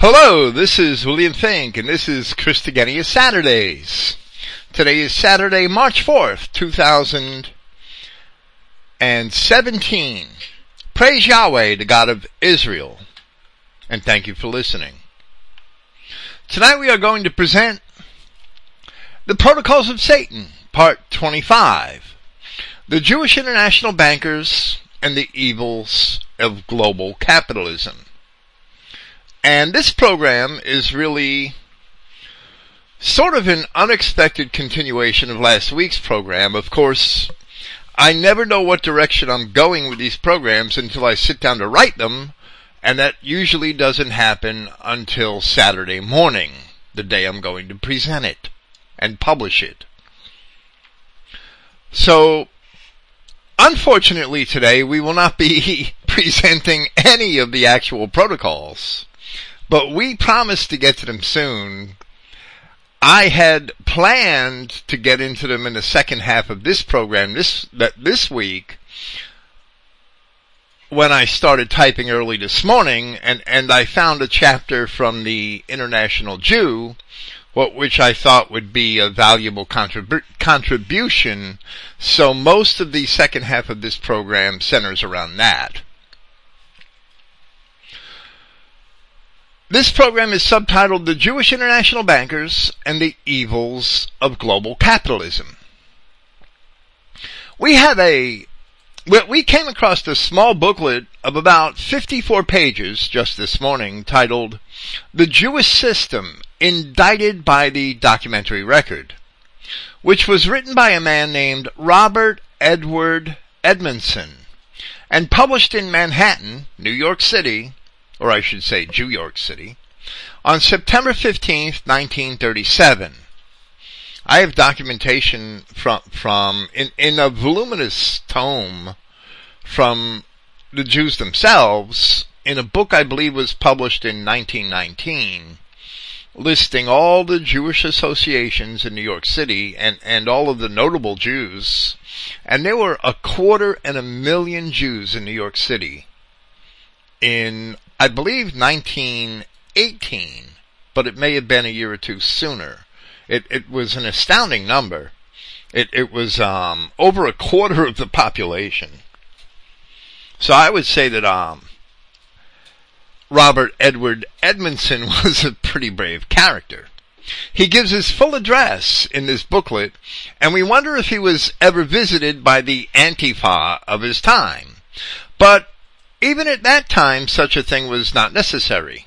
Hello, this is William Fink, and this is Christogenea Saturdays. Today is Saturday, March 4th, 2017. Praise Yahweh, the God of Israel, and thank you for listening. Tonight we are going to present The Protocols of Satan, Part 25. The Jewish International Bankers and the Evils of Global Capitalism. And this program is really sort of an unexpected continuation of last week's program. Of course, I never know what direction I'm going with these programs until I sit down to write them, and that usually doesn't happen until Saturday morning, the day I'm going to present it and publish it. So, unfortunately today we will not be presenting any of the actual protocols. But we promised to get to them soon. I had planned to get into them in the second half of this program this that this week when I started typing early this morning and, and I found a chapter from the International Jew what, which I thought would be a valuable contrib- contribution. So most of the second half of this program centers around that. This program is subtitled The Jewish International Bankers and the Evils of Global Capitalism. We have a, we came across a small booklet of about 54 pages just this morning titled The Jewish System Indicted by the Documentary Record, which was written by a man named Robert Edward Edmondson and published in Manhattan, New York City or I should say New York City, on September 15th, 1937. I have documentation from, from, in, in a voluminous tome from the Jews themselves in a book I believe was published in 1919 listing all the Jewish associations in New York City and, and all of the notable Jews. And there were a quarter and a million Jews in New York City in I believe 1918, but it may have been a year or two sooner. It, it was an astounding number. It, it was um, over a quarter of the population. So I would say that um, Robert Edward Edmondson was a pretty brave character. He gives his full address in this booklet, and we wonder if he was ever visited by the Antifa of his time. But even at that time, such a thing was not necessary.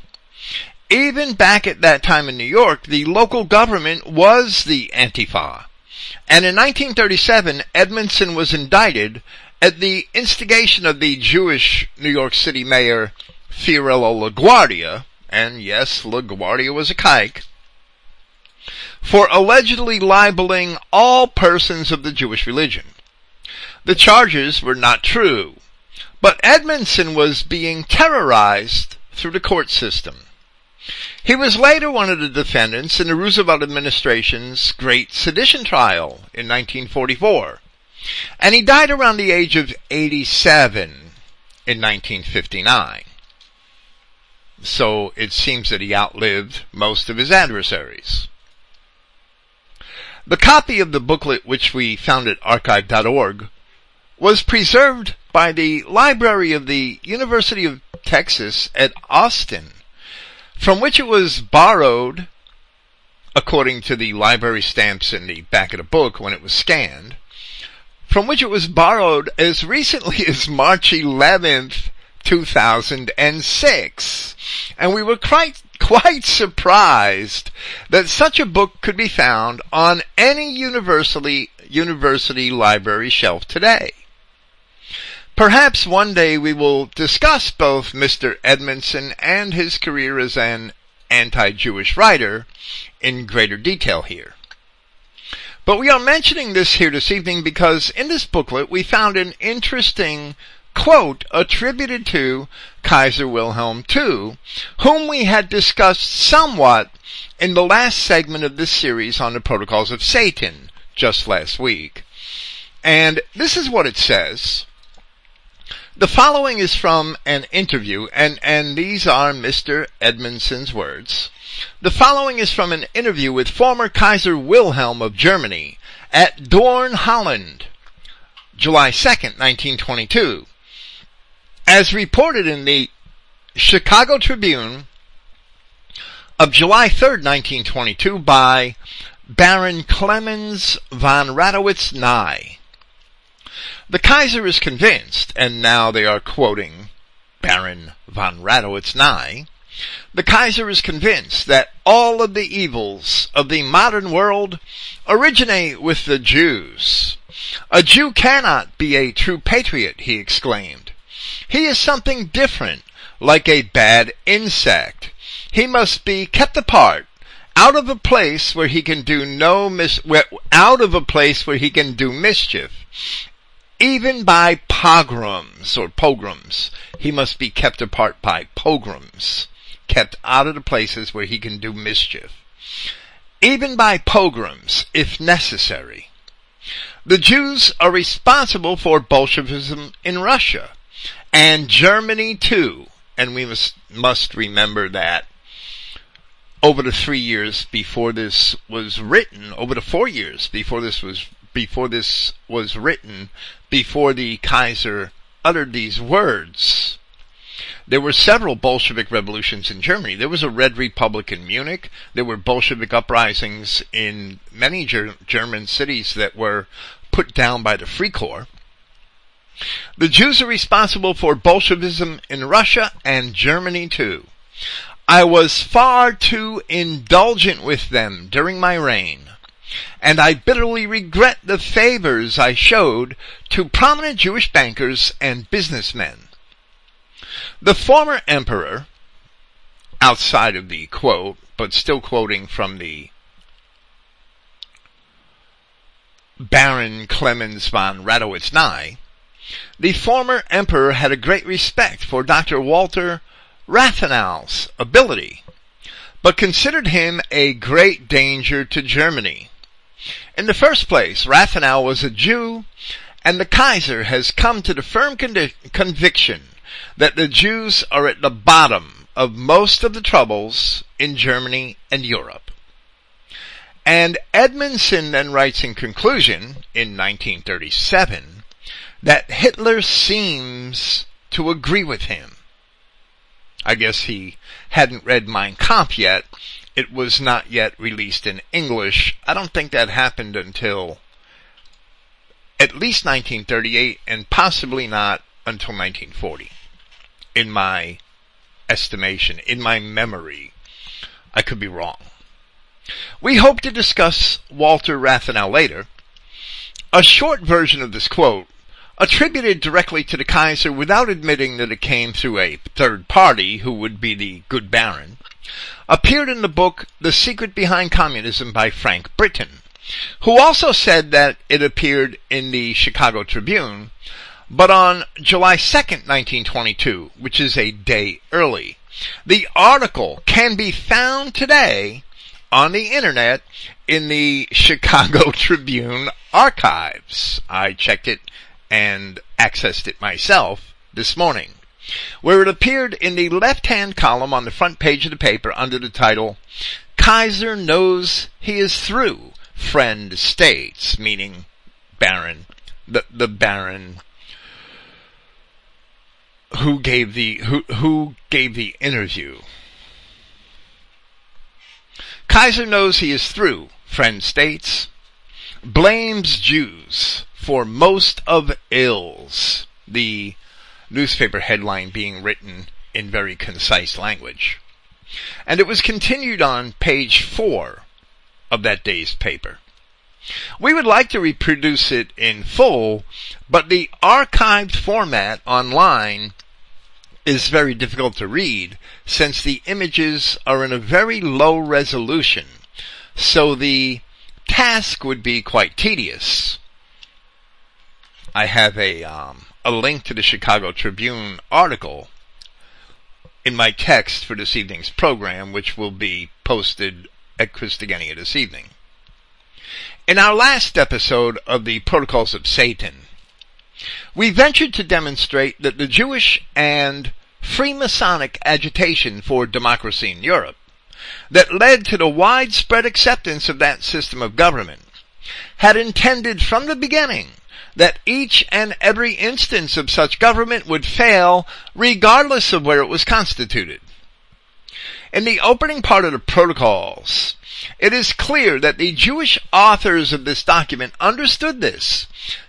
Even back at that time in New York, the local government was the Antifa. And in 1937, Edmondson was indicted at the instigation of the Jewish New York City mayor, Fiorello LaGuardia, and yes, LaGuardia was a kike, for allegedly libeling all persons of the Jewish religion. The charges were not true. But Edmondson was being terrorized through the court system. He was later one of the defendants in the Roosevelt administration's Great Sedition Trial in 1944. And he died around the age of 87 in 1959. So it seems that he outlived most of his adversaries. The copy of the booklet which we found at archive.org was preserved by the library of the University of Texas at Austin, from which it was borrowed, according to the library stamps in the back of the book when it was scanned, from which it was borrowed as recently as March 11th, 2006. And we were quite, quite surprised that such a book could be found on any university, university library shelf today. Perhaps one day we will discuss both Mr. Edmondson and his career as an anti-Jewish writer in greater detail here. But we are mentioning this here this evening because in this booklet we found an interesting quote attributed to Kaiser Wilhelm II, whom we had discussed somewhat in the last segment of this series on the protocols of Satan just last week. And this is what it says. The following is from an interview, and, and these are Mr. Edmondson's words. The following is from an interview with former Kaiser Wilhelm of Germany at Doorn, Holland, July 2nd, 1922. As reported in the Chicago Tribune of July 3rd, 1922 by Baron Clemens von Radowitz Nye. The Kaiser is convinced, and now they are quoting Baron von Radowitz Nye, the Kaiser is convinced that all of the evils of the modern world originate with the Jews. A Jew cannot be a true patriot, he exclaimed. He is something different, like a bad insect. He must be kept apart, out of a place where he can do no mis- out of a place where he can do mischief. Even by pogroms or pogroms, he must be kept apart by pogroms, kept out of the places where he can do mischief. Even by pogroms, if necessary. The Jews are responsible for Bolshevism in Russia and Germany too. And we must, must remember that over the three years before this was written, over the four years before this was, before this was written, before the Kaiser uttered these words, there were several Bolshevik revolutions in Germany. There was a Red Republic in Munich. There were Bolshevik uprisings in many ger- German cities that were put down by the Free Corps. The Jews are responsible for Bolshevism in Russia and Germany too. I was far too indulgent with them during my reign, and I bitterly regret the favors I showed to prominent Jewish bankers and businessmen. The former emperor, outside of the quote, but still quoting from the Baron Clemens von Radowitz Nye, the former emperor had a great respect for Dr. Walter Rathenau's ability, but considered him a great danger to Germany. In the first place, Rathenau was a Jew, and the Kaiser has come to the firm condi- conviction that the Jews are at the bottom of most of the troubles in Germany and Europe. And Edmondson then writes in conclusion, in 1937, that Hitler seems to agree with him. I guess he hadn't read Mein Kampf yet. It was not yet released in English. I don't think that happened until at least 1938 and possibly not until 1940. In my estimation, in my memory. I could be wrong. We hope to discuss Walter Rathenau later. A short version of this quote attributed directly to the Kaiser without admitting that it came through a third party who would be the good baron, appeared in the book The Secret Behind Communism by Frank Britton, who also said that it appeared in the Chicago Tribune, but on July 2nd, 1922, which is a day early. The article can be found today on the internet in the Chicago Tribune archives. I checked it and accessed it myself this morning, where it appeared in the left-hand column on the front page of the paper under the title, Kaiser knows he is through, friend states, meaning Baron, the, the Baron who gave the, who, who gave the interview. Kaiser knows he is through, friend states, blames Jews for most of ills. The newspaper headline being written in very concise language. And it was continued on page four of that day's paper. We would like to reproduce it in full, but the archived format online is very difficult to read since the images are in a very low resolution. So the task would be quite tedious. I have a um, a link to the Chicago Tribune article in my text for this evening's program, which will be posted at Christogenea this evening. In our last episode of the Protocols of Satan, we ventured to demonstrate that the Jewish and Freemasonic agitation for democracy in Europe that led to the widespread acceptance of that system of government had intended from the beginning that each and every instance of such government would fail regardless of where it was constituted. In the opening part of the protocols, it is clear that the Jewish authors of this document understood this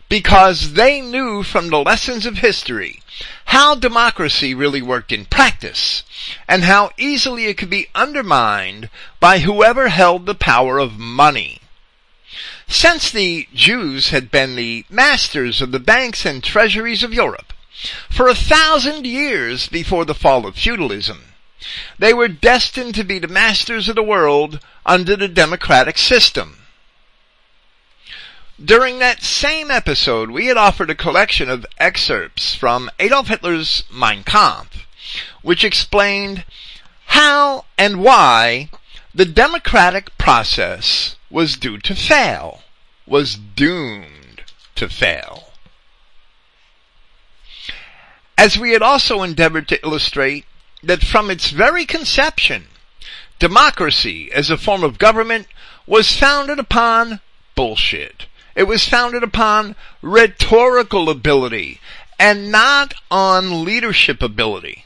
because they knew from the lessons of history how democracy really worked in practice and how easily it could be undermined by whoever held the power of money. Since the Jews had been the masters of the banks and treasuries of Europe for a thousand years before the fall of feudalism, they were destined to be the masters of the world under the democratic system. During that same episode, we had offered a collection of excerpts from Adolf Hitler's Mein Kampf, which explained how and why the democratic process was due to fail, was doomed to fail. As we had also endeavored to illustrate that from its very conception, democracy as a form of government was founded upon bullshit. It was founded upon rhetorical ability and not on leadership ability.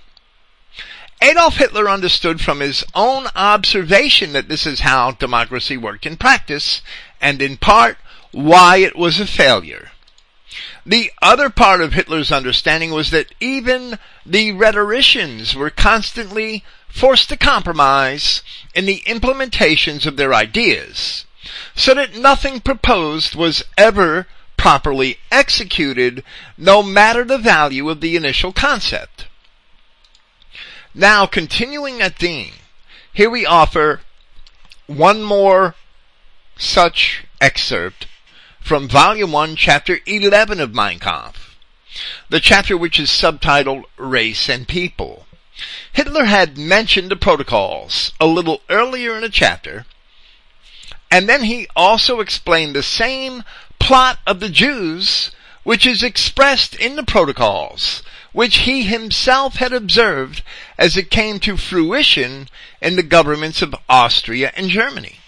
Adolf Hitler understood from his own observation that this is how democracy worked in practice, and in part, why it was a failure. The other part of Hitler's understanding was that even the rhetoricians were constantly forced to compromise in the implementations of their ideas so that nothing proposed was ever properly executed, no matter the value of the initial concept. Now, continuing that theme, here we offer one more such excerpt from Volume 1, Chapter 11 of Mein Kampf, the chapter which is subtitled Race and People. Hitler had mentioned the protocols a little earlier in the chapter, and then he also explained the same plot of the Jews, which is expressed in the protocols, which he himself had observed as it came to fruition in the governments of Austria and Germany.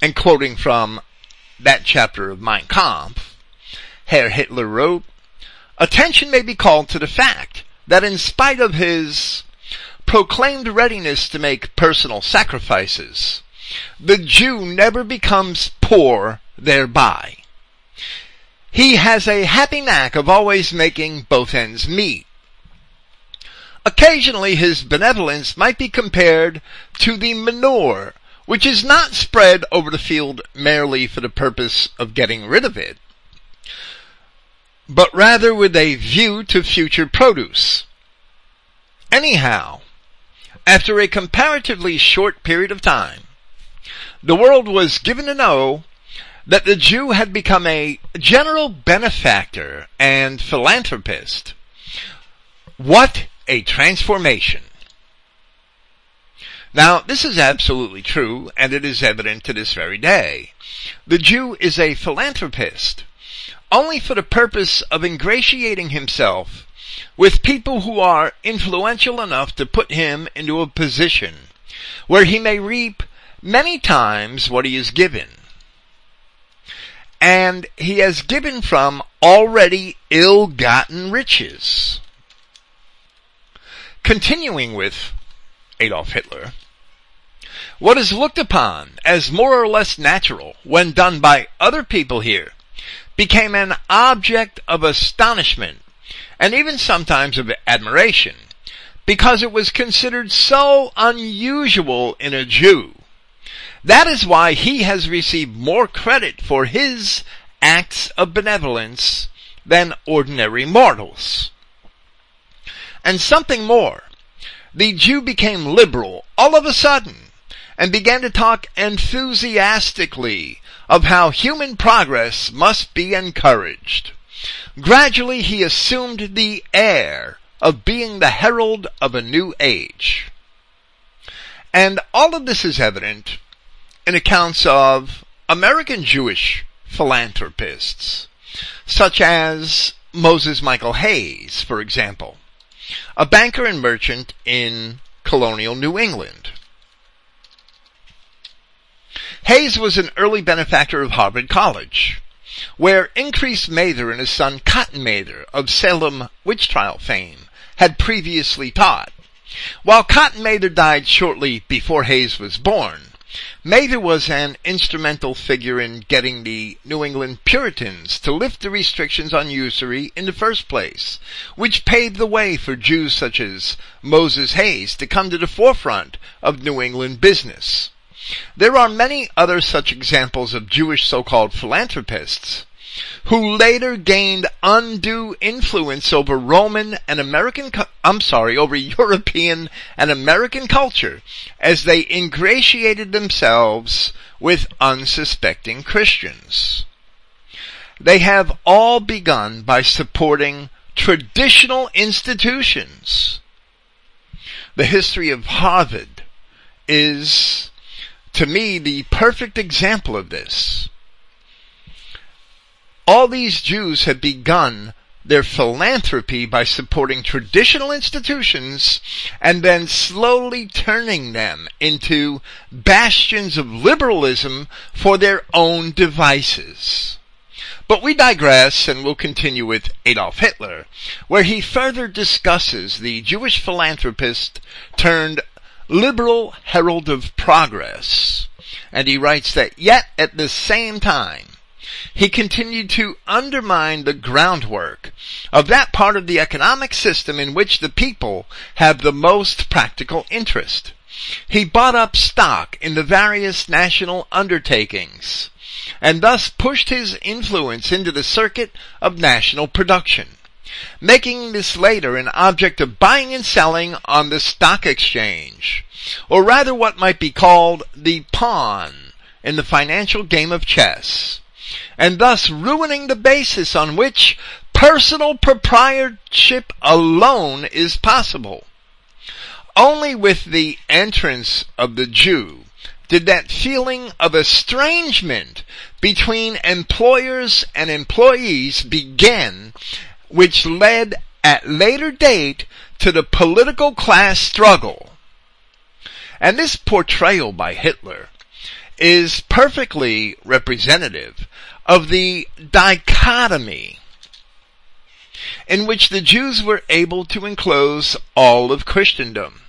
And quoting from that chapter of Mein Kampf, Herr Hitler wrote, Attention may be called to the fact that in spite of his proclaimed readiness to make personal sacrifices. The Jew never becomes poor thereby. He has a happy knack of always making both ends meet. Occasionally his benevolence might be compared to the manure which is not spread over the field merely for the purpose of getting rid of it, but rather with a view to future produce. Anyhow, after a comparatively short period of time, the world was given to know that the Jew had become a general benefactor and philanthropist. What a transformation! Now, this is absolutely true, and it is evident to this very day. The Jew is a philanthropist, only for the purpose of ingratiating himself with people who are influential enough to put him into a position where he may reap many times what he has given. And he has given from already ill-gotten riches. Continuing with Adolf Hitler, what is looked upon as more or less natural when done by other people here became an object of astonishment and even sometimes of admiration, because it was considered so unusual in a Jew. That is why he has received more credit for his acts of benevolence than ordinary mortals. And something more. The Jew became liberal all of a sudden and began to talk enthusiastically of how human progress must be encouraged. Gradually he assumed the air of being the herald of a new age. And all of this is evident in accounts of American Jewish philanthropists such as Moses Michael Hays, for example, a banker and merchant in colonial New England. Hays was an early benefactor of Harvard College, where Increase Mather and his son Cotton Mather of Salem witch trial fame had previously taught. While Cotton Mather died shortly before Hays was born, Mather was an instrumental figure in getting the New England Puritans to lift the restrictions on usury in the first place, which paved the way for Jews such as Moses Hays to come to the forefront of New England business. There are many other such examples of Jewish so-called philanthropists who later gained undue influence over Roman and American, I'm sorry, over European and American culture as they ingratiated themselves with unsuspecting Christians. They have all begun by supporting traditional institutions. The history of Harvard is, to me, the perfect example of this all these Jews have begun their philanthropy by supporting traditional institutions and then slowly turning them into bastions of liberalism for their own devices. But we digress and we'll continue with Adolf Hitler, where he further discusses the Jewish philanthropist turned liberal herald of progress. And he writes that yet at the same time, he continued to undermine the groundwork of that part of the economic system in which the people have the most practical interest. He bought up stock in the various national undertakings and thus pushed his influence into the circuit of national production, making this later an object of buying and selling on the stock exchange, or rather what might be called the pawn in the financial game of chess and thus ruining the basis on which personal proprietorship alone is possible. Only with the entrance of the Jew did that feeling of estrangement between employers and employees begin, which led at later date to the political class struggle. And this portrayal by Hitler is perfectly representative of the dichotomy in which the Jews were able to enclose all of Christendom.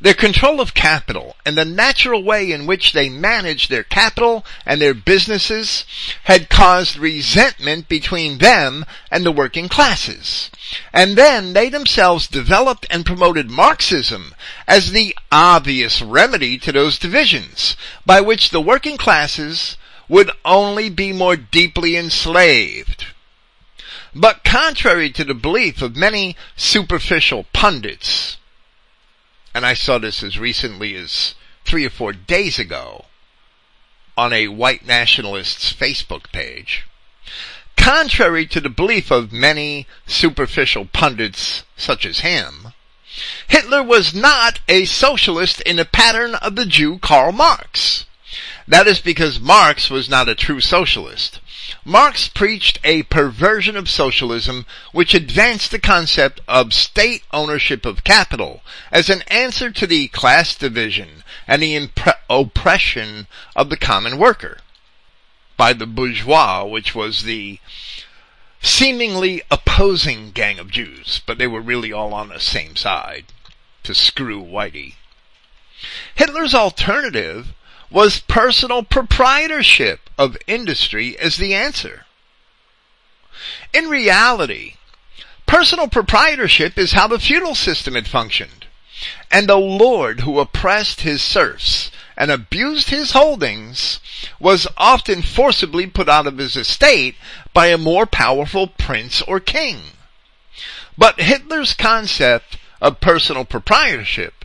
Their control of capital and the natural way in which they managed their capital and their businesses had caused resentment between them and the working classes. And then they themselves developed and promoted Marxism as the obvious remedy to those divisions by which the working classes would only be more deeply enslaved. But contrary to the belief of many superficial pundits, and I saw this as recently as three or four days ago on a white nationalist's Facebook page, contrary to the belief of many superficial pundits such as him, Hitler was not a socialist in the pattern of the Jew Karl Marx. That is because Marx was not a true socialist. Marx preached a perversion of socialism which advanced the concept of state ownership of capital as an answer to the class division and the impre- oppression of the common worker by the bourgeois, which was the seemingly opposing gang of Jews, but they were really all on the same side to screw Whitey. Hitler's alternative was personal proprietorship of industry as the answer. In reality, personal proprietorship is how the feudal system had functioned. And the lord who oppressed his serfs and abused his holdings was often forcibly put out of his estate by a more powerful prince or king. But Hitler's concept of personal proprietorship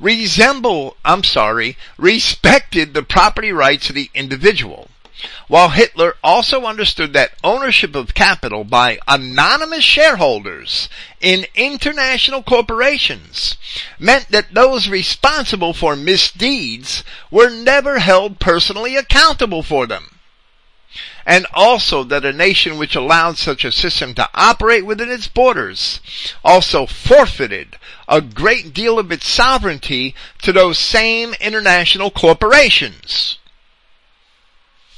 resemble, I'm sorry, respected the property rights of the individual. While Hitler also understood that ownership of capital by anonymous shareholders in international corporations meant that those responsible for misdeeds were never held personally accountable for them. and also that a nation which allowed such a system to operate within its borders also forfeited a great deal of its sovereignty to those same international corporations.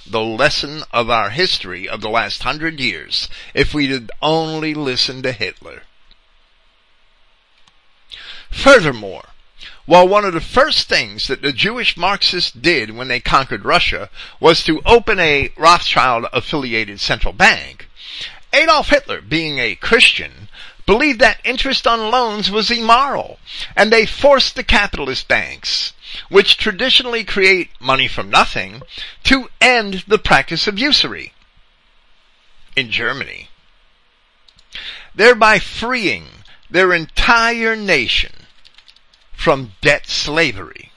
The lesson of our history of the last hundred years, if we did only listen to Hitler. Furthermore, while one of the first things that the Jewish Marxists did when they conquered Russia was to open a Rothschild affiliated central bank, Adolf Hitler, being a Christian, believed that interest on loans was immoral, and they forced the capitalist banks, which traditionally create money from nothing, to end the practice of usury. In Germany, thereby freeing their entire nation from debt slavery.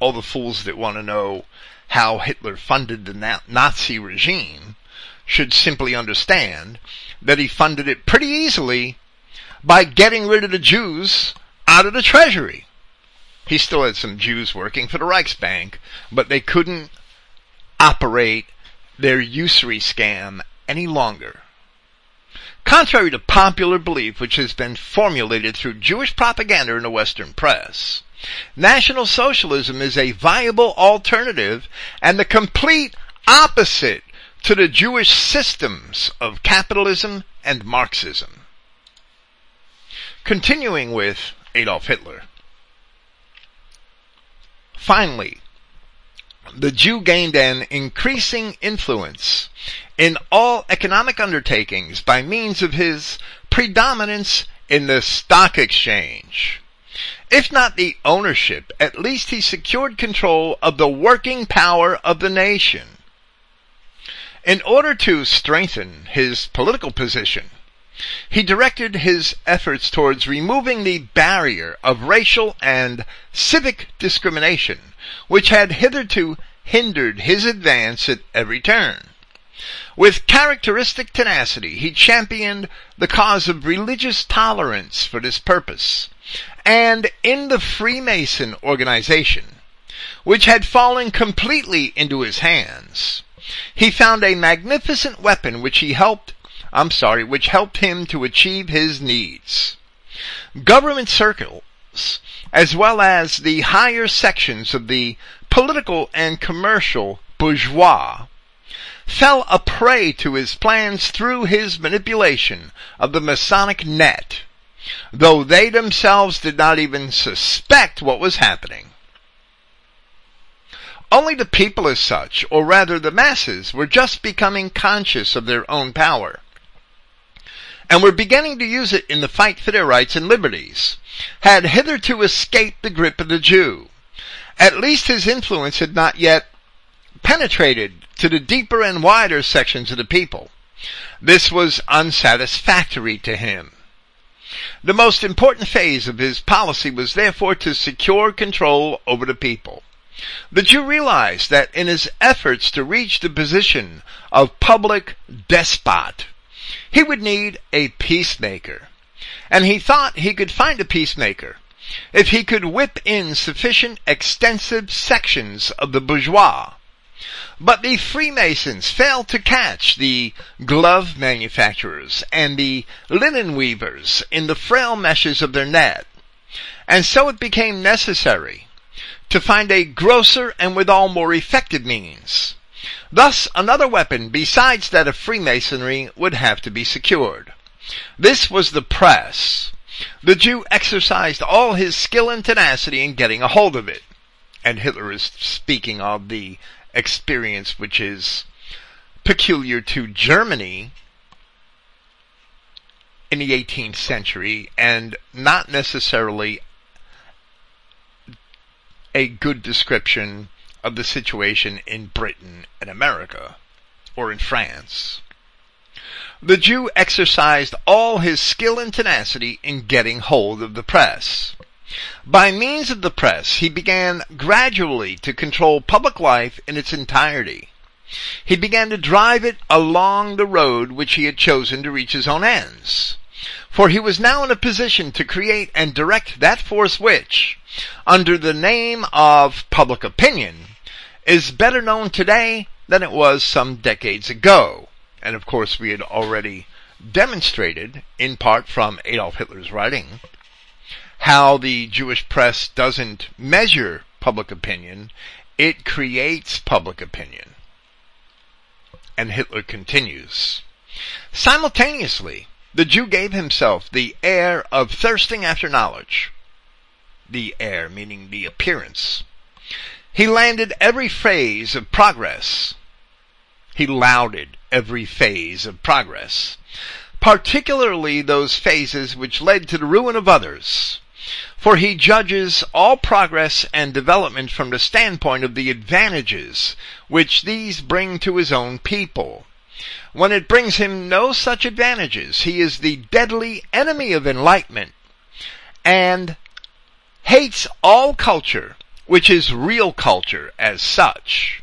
All the fools that want to know how Hitler funded the Nazi regime should simply understand that he funded it pretty easily by getting rid of the Jews out of the treasury. He still had some Jews working for the Reichsbank, but they couldn't operate their usury scam any longer. Contrary to popular belief which has been formulated through Jewish propaganda in the Western press, National Socialism is a viable alternative and the complete opposite to the Jewish systems of capitalism and Marxism. Continuing with Adolf Hitler. Finally, the Jew gained an increasing influence in all economic undertakings by means of his predominance in the stock exchange. If not the ownership, at least he secured control of the working power of the nation. In order to strengthen his political position, he directed his efforts towards removing the barrier of racial and civic discrimination, which had hitherto hindered his advance at every turn. With characteristic tenacity, he championed the cause of religious tolerance for this purpose. And in the Freemason organization, which had fallen completely into his hands, he found a magnificent weapon which he helped, I'm sorry, which helped him to achieve his needs. Government circles, as well as the higher sections of the political and commercial bourgeois, fell a prey to his plans through his manipulation of the Masonic net, though they themselves did not even suspect what was happening. Only the people as such, or rather the masses, were just becoming conscious of their own power. And were beginning to use it in the fight for their rights and liberties, had hitherto escaped the grip of the Jew. At least his influence had not yet penetrated to the deeper and wider sections of the people. This was unsatisfactory to him. The most important phase of his policy was therefore to secure control over the people. The Jew realized that in his efforts to reach the position of public despot, he would need a peacemaker. And he thought he could find a peacemaker if he could whip in sufficient extensive sections of the bourgeois but the Freemasons failed to catch the glove manufacturers and the linen weavers in the frail meshes of their net. And so it became necessary to find a grosser and withal more effective means. Thus, another weapon besides that of Freemasonry would have to be secured. This was the press. The Jew exercised all his skill and tenacity in getting a hold of it. And Hitler is speaking of the experience which is peculiar to Germany in the 18th century and not necessarily a good description of the situation in Britain and America or in France. The Jew exercised all his skill and tenacity in getting hold of the press. By means of the press, he began gradually to control public life in its entirety. He began to drive it along the road which he had chosen to reach his own ends. For he was now in a position to create and direct that force which, under the name of public opinion, is better known today than it was some decades ago. And of course, we had already demonstrated, in part from Adolf Hitler's writing, how the Jewish press doesn't measure public opinion, it creates public opinion. And Hitler continues. Simultaneously, the Jew gave himself the air of thirsting after knowledge. The air meaning the appearance. He landed every phase of progress. He lauded every phase of progress, particularly those phases which led to the ruin of others. For he judges all progress and development from the standpoint of the advantages which these bring to his own people. When it brings him no such advantages, he is the deadly enemy of enlightenment and hates all culture which is real culture as such.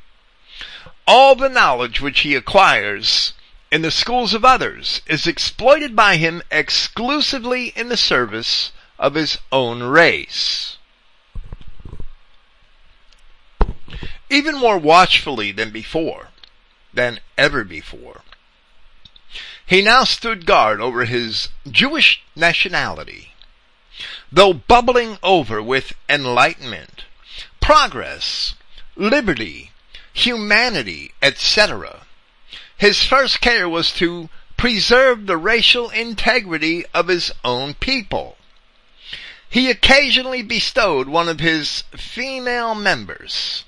All the knowledge which he acquires in the schools of others is exploited by him exclusively in the service of his own race. Even more watchfully than before, than ever before, he now stood guard over his Jewish nationality. Though bubbling over with enlightenment, progress, liberty, humanity, etc. His first care was to preserve the racial integrity of his own people. He occasionally bestowed one of his female members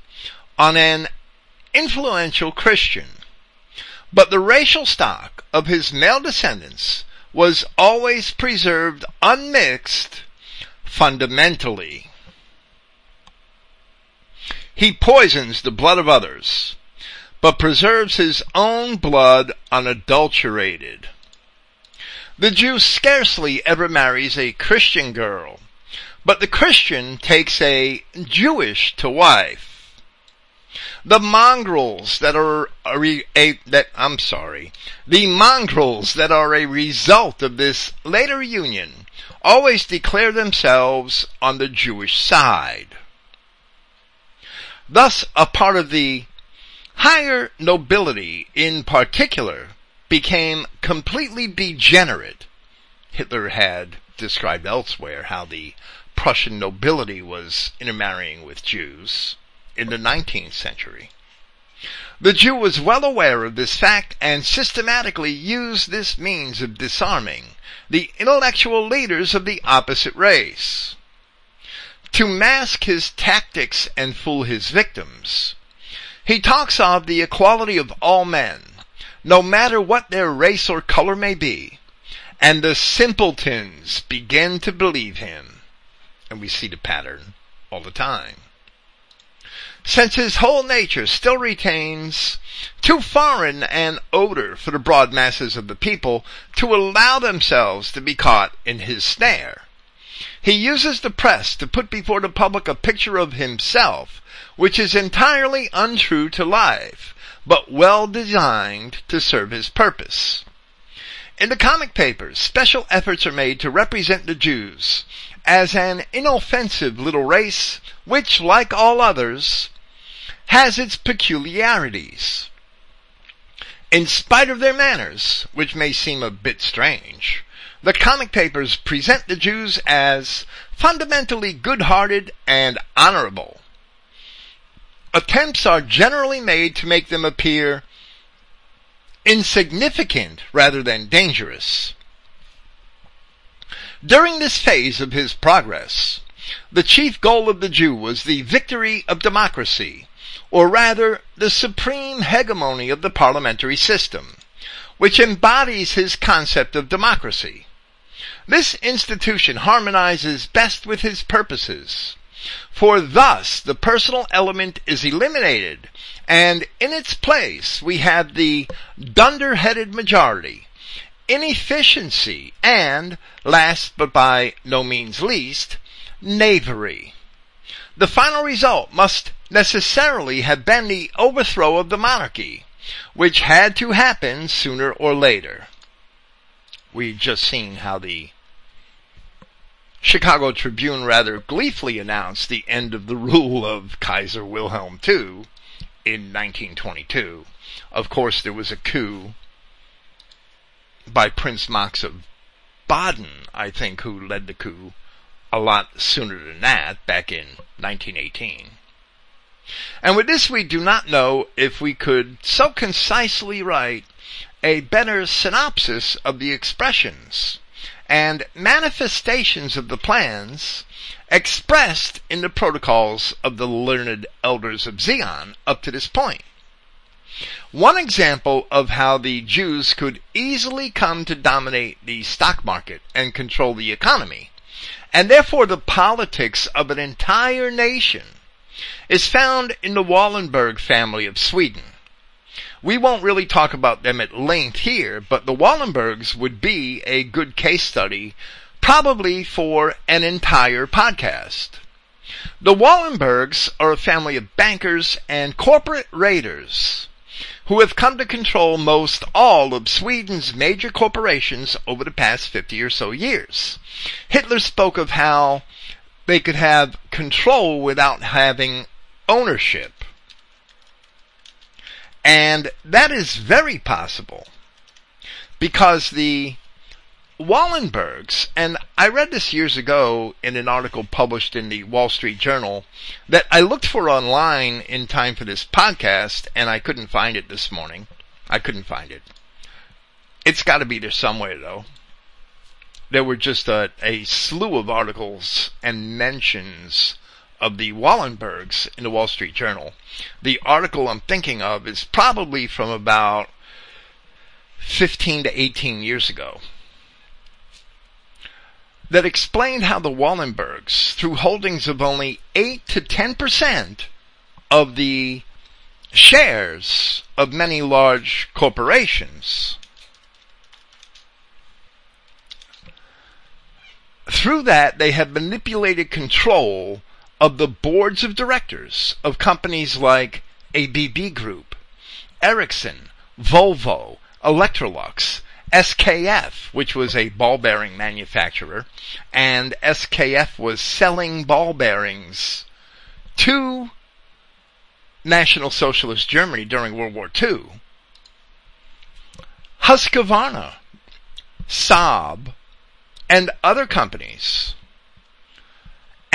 on an influential Christian, but the racial stock of his male descendants was always preserved unmixed fundamentally. He poisons the blood of others, but preserves his own blood unadulterated. The Jew scarcely ever marries a Christian girl, but the Christian takes a Jewish to wife. The mongrels that are a, a, that I'm sorry, the mongrels that are a result of this later union always declare themselves on the Jewish side. Thus, a part of the higher nobility in particular became completely degenerate. Hitler had described elsewhere how the Prussian nobility was intermarrying with Jews in the 19th century. The Jew was well aware of this fact and systematically used this means of disarming the intellectual leaders of the opposite race. To mask his tactics and fool his victims, he talks of the equality of all men, no matter what their race or color may be, and the simpletons begin to believe him. And we see the pattern all the time. Since his whole nature still retains too foreign an odor for the broad masses of the people to allow themselves to be caught in his snare. He uses the press to put before the public a picture of himself which is entirely untrue to life, but well designed to serve his purpose. In the comic papers, special efforts are made to represent the Jews as an inoffensive little race which, like all others, has its peculiarities. In spite of their manners, which may seem a bit strange, the comic papers present the Jews as fundamentally good-hearted and honorable. Attempts are generally made to make them appear insignificant rather than dangerous. During this phase of his progress, the chief goal of the Jew was the victory of democracy, or rather the supreme hegemony of the parliamentary system, which embodies his concept of democracy. This institution harmonizes best with his purposes. For thus the personal element is eliminated, and in its place we have the dunder-headed majority, inefficiency, and, last but by no means least, knavery. The final result must necessarily have been the overthrow of the monarchy, which had to happen sooner or later. We've just seen how the Chicago Tribune rather gleefully announced the end of the rule of Kaiser Wilhelm II in 1922. Of course, there was a coup by Prince Max of Baden, I think, who led the coup a lot sooner than that, back in 1918. And with this, we do not know if we could so concisely write a better synopsis of the expressions and manifestations of the plans expressed in the protocols of the learned elders of Zion up to this point. One example of how the Jews could easily come to dominate the stock market and control the economy, and therefore the politics of an entire nation, is found in the Wallenberg family of Sweden. We won't really talk about them at length here, but the Wallenbergs would be a good case study probably for an entire podcast. The Wallenbergs are a family of bankers and corporate raiders who have come to control most all of Sweden's major corporations over the past 50 or so years. Hitler spoke of how they could have control without having ownership. And that is very possible because the Wallenbergs, and I read this years ago in an article published in the Wall Street Journal that I looked for online in time for this podcast and I couldn't find it this morning. I couldn't find it. It's got to be there somewhere though. There were just a, a slew of articles and mentions of the Wallenbergs in the Wall Street Journal. The article I'm thinking of is probably from about 15 to 18 years ago that explained how the Wallenbergs, through holdings of only 8 to 10% of the shares of many large corporations, through that they have manipulated control of the boards of directors of companies like ABB Group, Ericsson, Volvo, Electrolux, SKF, which was a ball bearing manufacturer, and SKF was selling ball bearings to National Socialist Germany during World War II. Husqvarna, Saab, and other companies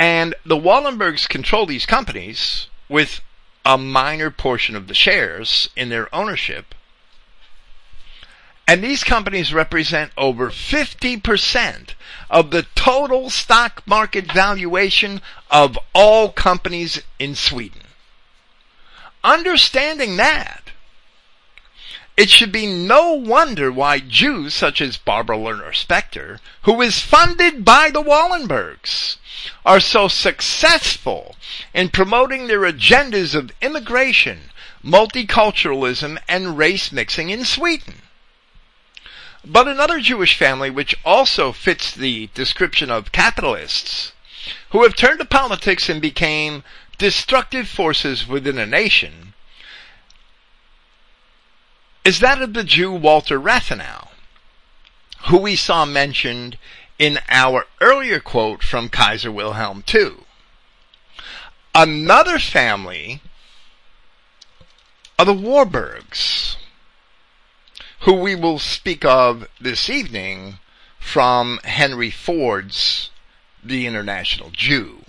and the Wallenbergs control these companies with a minor portion of the shares in their ownership. And these companies represent over 50% of the total stock market valuation of all companies in Sweden. Understanding that, it should be no wonder why Jews such as Barbara Lerner Specter, who is funded by the Wallenbergs, are so successful in promoting their agendas of immigration, multiculturalism, and race mixing in Sweden. But another Jewish family which also fits the description of capitalists, who have turned to politics and became destructive forces within a nation, is that of the Jew Walter Rathenau, who we saw mentioned in our earlier quote from Kaiser Wilhelm II. Another family are the Warburgs, who we will speak of this evening from Henry Ford's The International Jew.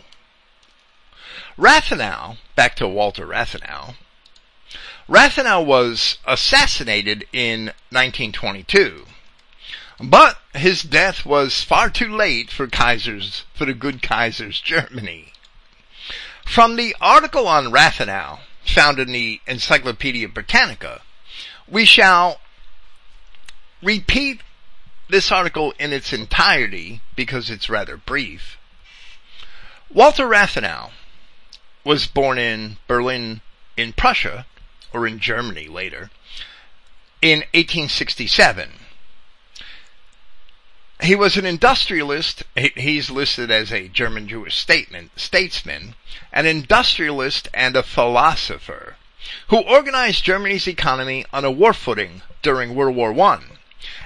Rathenau, back to Walter Rathenau, Rathenau was assassinated in 1922. But his death was far too late for Kaiser's, for the good Kaiser's Germany. From the article on Rathenau, found in the Encyclopedia Britannica, we shall repeat this article in its entirety because it's rather brief. Walter Rathenau was born in Berlin in Prussia or in Germany later, in 1867. He was an industrialist. He's listed as a German Jewish statesman, an industrialist and a philosopher who organized Germany's economy on a war footing during World War I.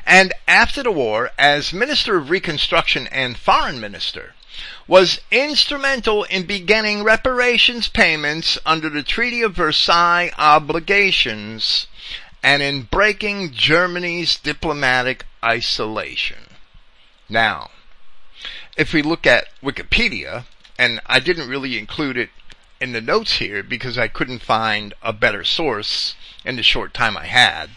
And after the war, as Minister of Reconstruction and Foreign Minister, was instrumental in beginning reparations payments under the Treaty of Versailles obligations and in breaking Germany's diplomatic isolation. Now, if we look at Wikipedia, and I didn't really include it in the notes here because I couldn't find a better source in the short time I had.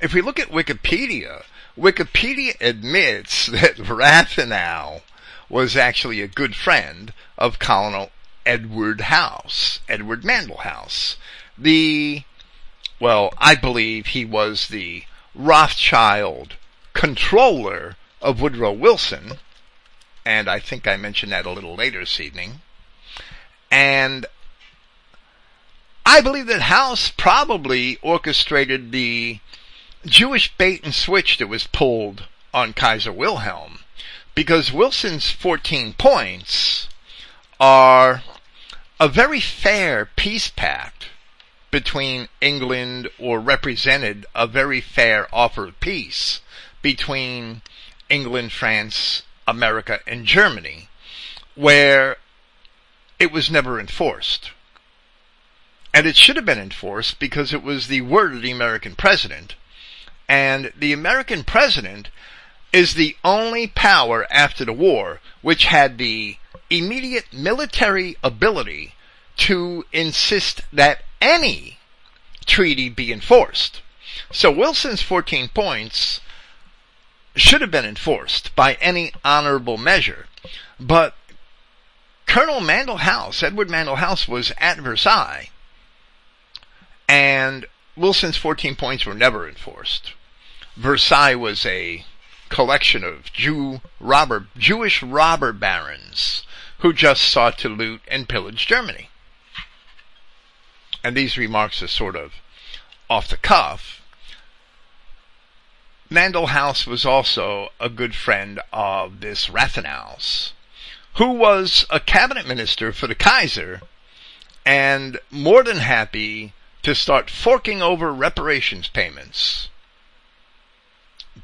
If we look at Wikipedia, Wikipedia admits that Rathenau was actually a good friend of Colonel Edward House, Edward Mandell House. The, well, I believe he was the Rothschild controller of Woodrow Wilson, and I think I mentioned that a little later this evening. And I believe that House probably orchestrated the Jewish bait and switch that was pulled on Kaiser Wilhelm because Wilson's 14 points are a very fair peace pact between England or represented a very fair offer of peace between England, France, America, and Germany, where it was never enforced. And it should have been enforced because it was the word of the American president. And the American president is the only power after the war which had the immediate military ability to insist that any treaty be enforced. So Wilson's 14 points should have been enforced by any honorable measure. But Colonel Mandell House, Edward Mandell House, was at Versailles and Wilson's 14 points were never enforced. Versailles was a collection of Jew robber, Jewish robber barons who just sought to loot and pillage Germany. And these remarks are sort of off the cuff. Mandell House was also a good friend of this Rathenau's, who was a cabinet minister for the Kaiser and more than happy to start forking over reparations payments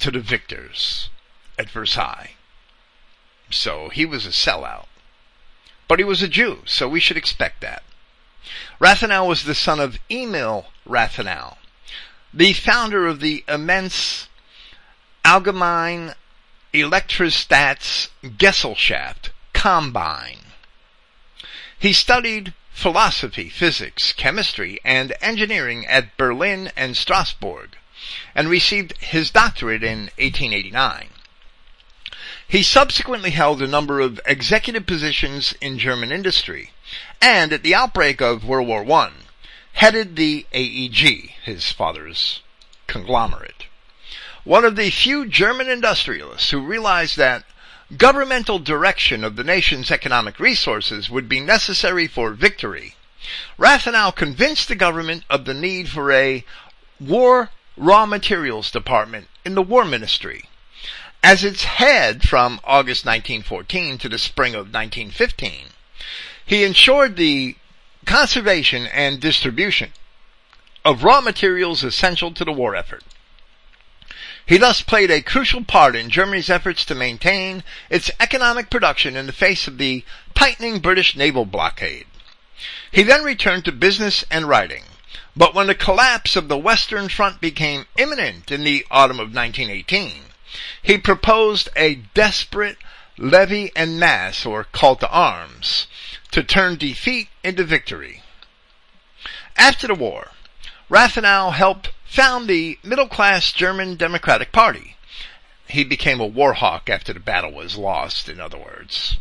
to the victors at Versailles. So he was a sellout. But he was a Jew, so we should expect that. Rathenau was the son of Emil Rathenau, the founder of the immense Allgemeine Elektricitäts Gesellschaft Combine. He studied philosophy, physics, chemistry, and engineering at Berlin and Strasbourg, and received his doctorate in 1889. He subsequently held a number of executive positions in German industry, and at the outbreak of World War I, headed the AEG, his father's conglomerate. One of the few German industrialists who realized that governmental direction of the nation's economic resources would be necessary for victory. Rathenau convinced the government of the need for a war raw materials department in the War Ministry. As its head from August 1914 to the spring of 1915, he ensured the conservation and distribution of raw materials essential to the war effort. He thus played a crucial part in Germany's efforts to maintain its economic production in the face of the tightening British naval blockade. He then returned to business and writing. But when the collapse of the Western Front became imminent in the autumn of 1918, he proposed a desperate levy en masse, or call to arms, to turn defeat into victory. After the war, Rathenau helped found the middle class German Democratic Party. He became a war hawk after the battle was lost, in other words.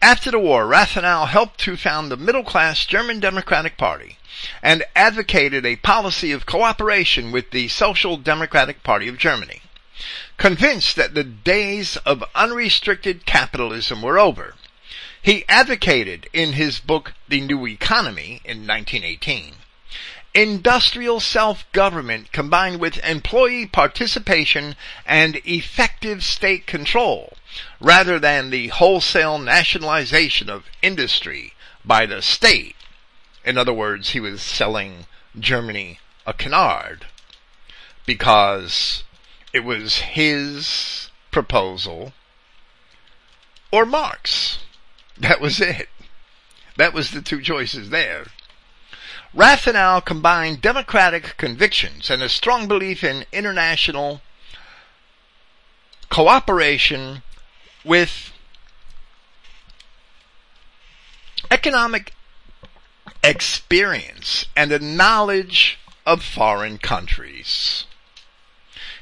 After the war, Rathenau helped to found the middle class German Democratic Party and advocated a policy of cooperation with the Social Democratic Party of Germany. Convinced that the days of unrestricted capitalism were over, he advocated in his book The New Economy in 1918 industrial self-government combined with employee participation and effective state control, rather than the wholesale nationalization of industry by the state. In other words, he was selling Germany a canard because it was his proposal or Marx. That was it. That was the two choices there. Rathenau combined democratic convictions and a strong belief in international cooperation with economic experience and a knowledge of foreign countries.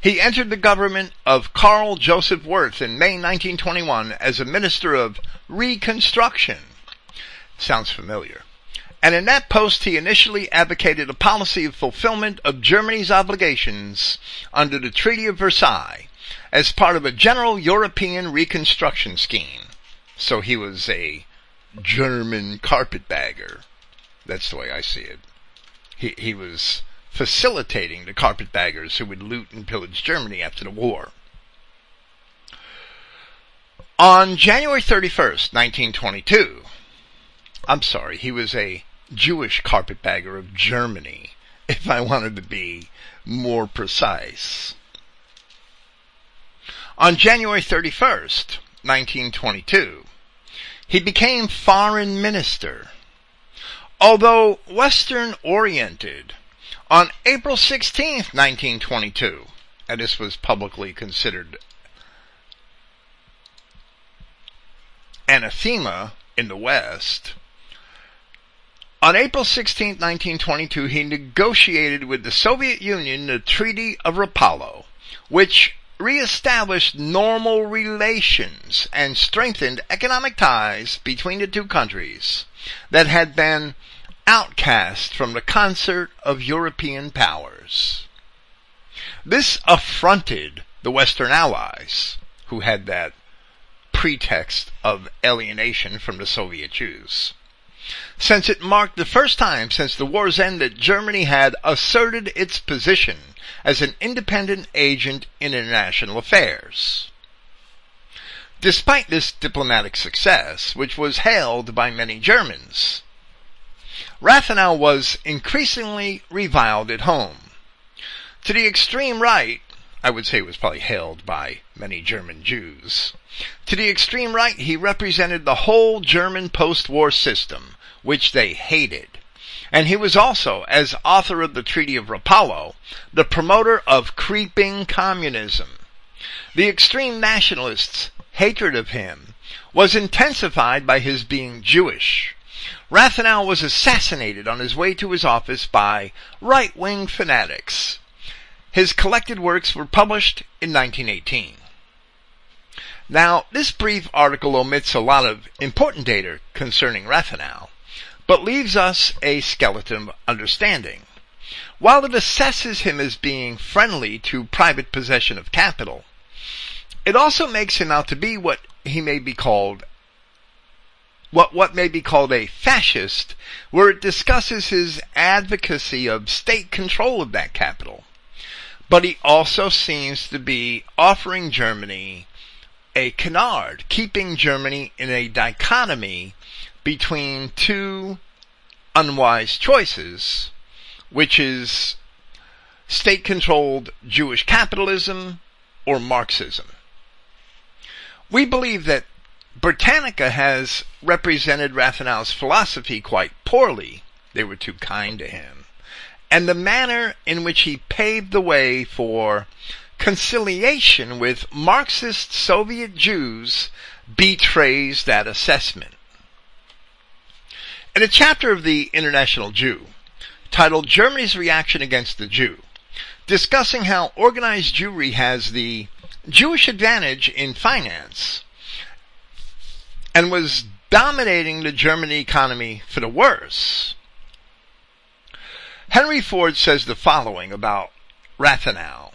He entered the government of Karl Joseph Wirth in May 1921 as a minister of Reconstruction. Sounds familiar. And in that post, he initially advocated a policy of fulfillment of Germany's obligations under the Treaty of Versailles as part of a general European reconstruction scheme. So he was a German carpetbagger. That's the way I see it. He, he was facilitating the carpetbaggers who would loot and pillage Germany after the war. On January 31st, 1922, I'm sorry, he was a Jewish carpetbagger of Germany, if I wanted to be more precise. On January 31st, 1922, he became foreign minister. Although Western oriented, on April 16, 1922, and this was publicly considered anathema in the West, on April 16, 1922, he negotiated with the Soviet Union the Treaty of Rapallo, which reestablished normal relations and strengthened economic ties between the two countries that had been outcast from the concert of European powers. This affronted the Western Allies, who had that pretext of alienation from the Soviet Jews. Since it marked the first time since the war's end that Germany had asserted its position as an independent agent in international affairs. Despite this diplomatic success, which was hailed by many Germans, Rathenau was increasingly reviled at home. To the extreme right, I would say was probably hailed by many German Jews. To the extreme right, he represented the whole German post-war system, which they hated. And he was also, as author of the Treaty of Rapallo, the promoter of creeping communism. The extreme nationalists' hatred of him was intensified by his being Jewish. Rathenau was assassinated on his way to his office by right-wing fanatics. His collected works were published in 1918. Now, this brief article omits a lot of important data concerning Rathenau, but leaves us a skeleton understanding. While it assesses him as being friendly to private possession of capital, it also makes him out to be what he may be called what, what may be called a fascist, where it discusses his advocacy of state control of that capital. But he also seems to be offering Germany a canard, keeping Germany in a dichotomy between two unwise choices, which is state controlled Jewish capitalism or Marxism. We believe that Britannica has represented Rathenau's philosophy quite poorly. They were too kind to him. And the manner in which he paved the way for conciliation with Marxist Soviet Jews betrays that assessment. In a chapter of the International Jew, titled Germany's Reaction Against the Jew, discussing how organized Jewry has the Jewish advantage in finance, and was dominating the German economy for the worse. Henry Ford says the following about Rathenau.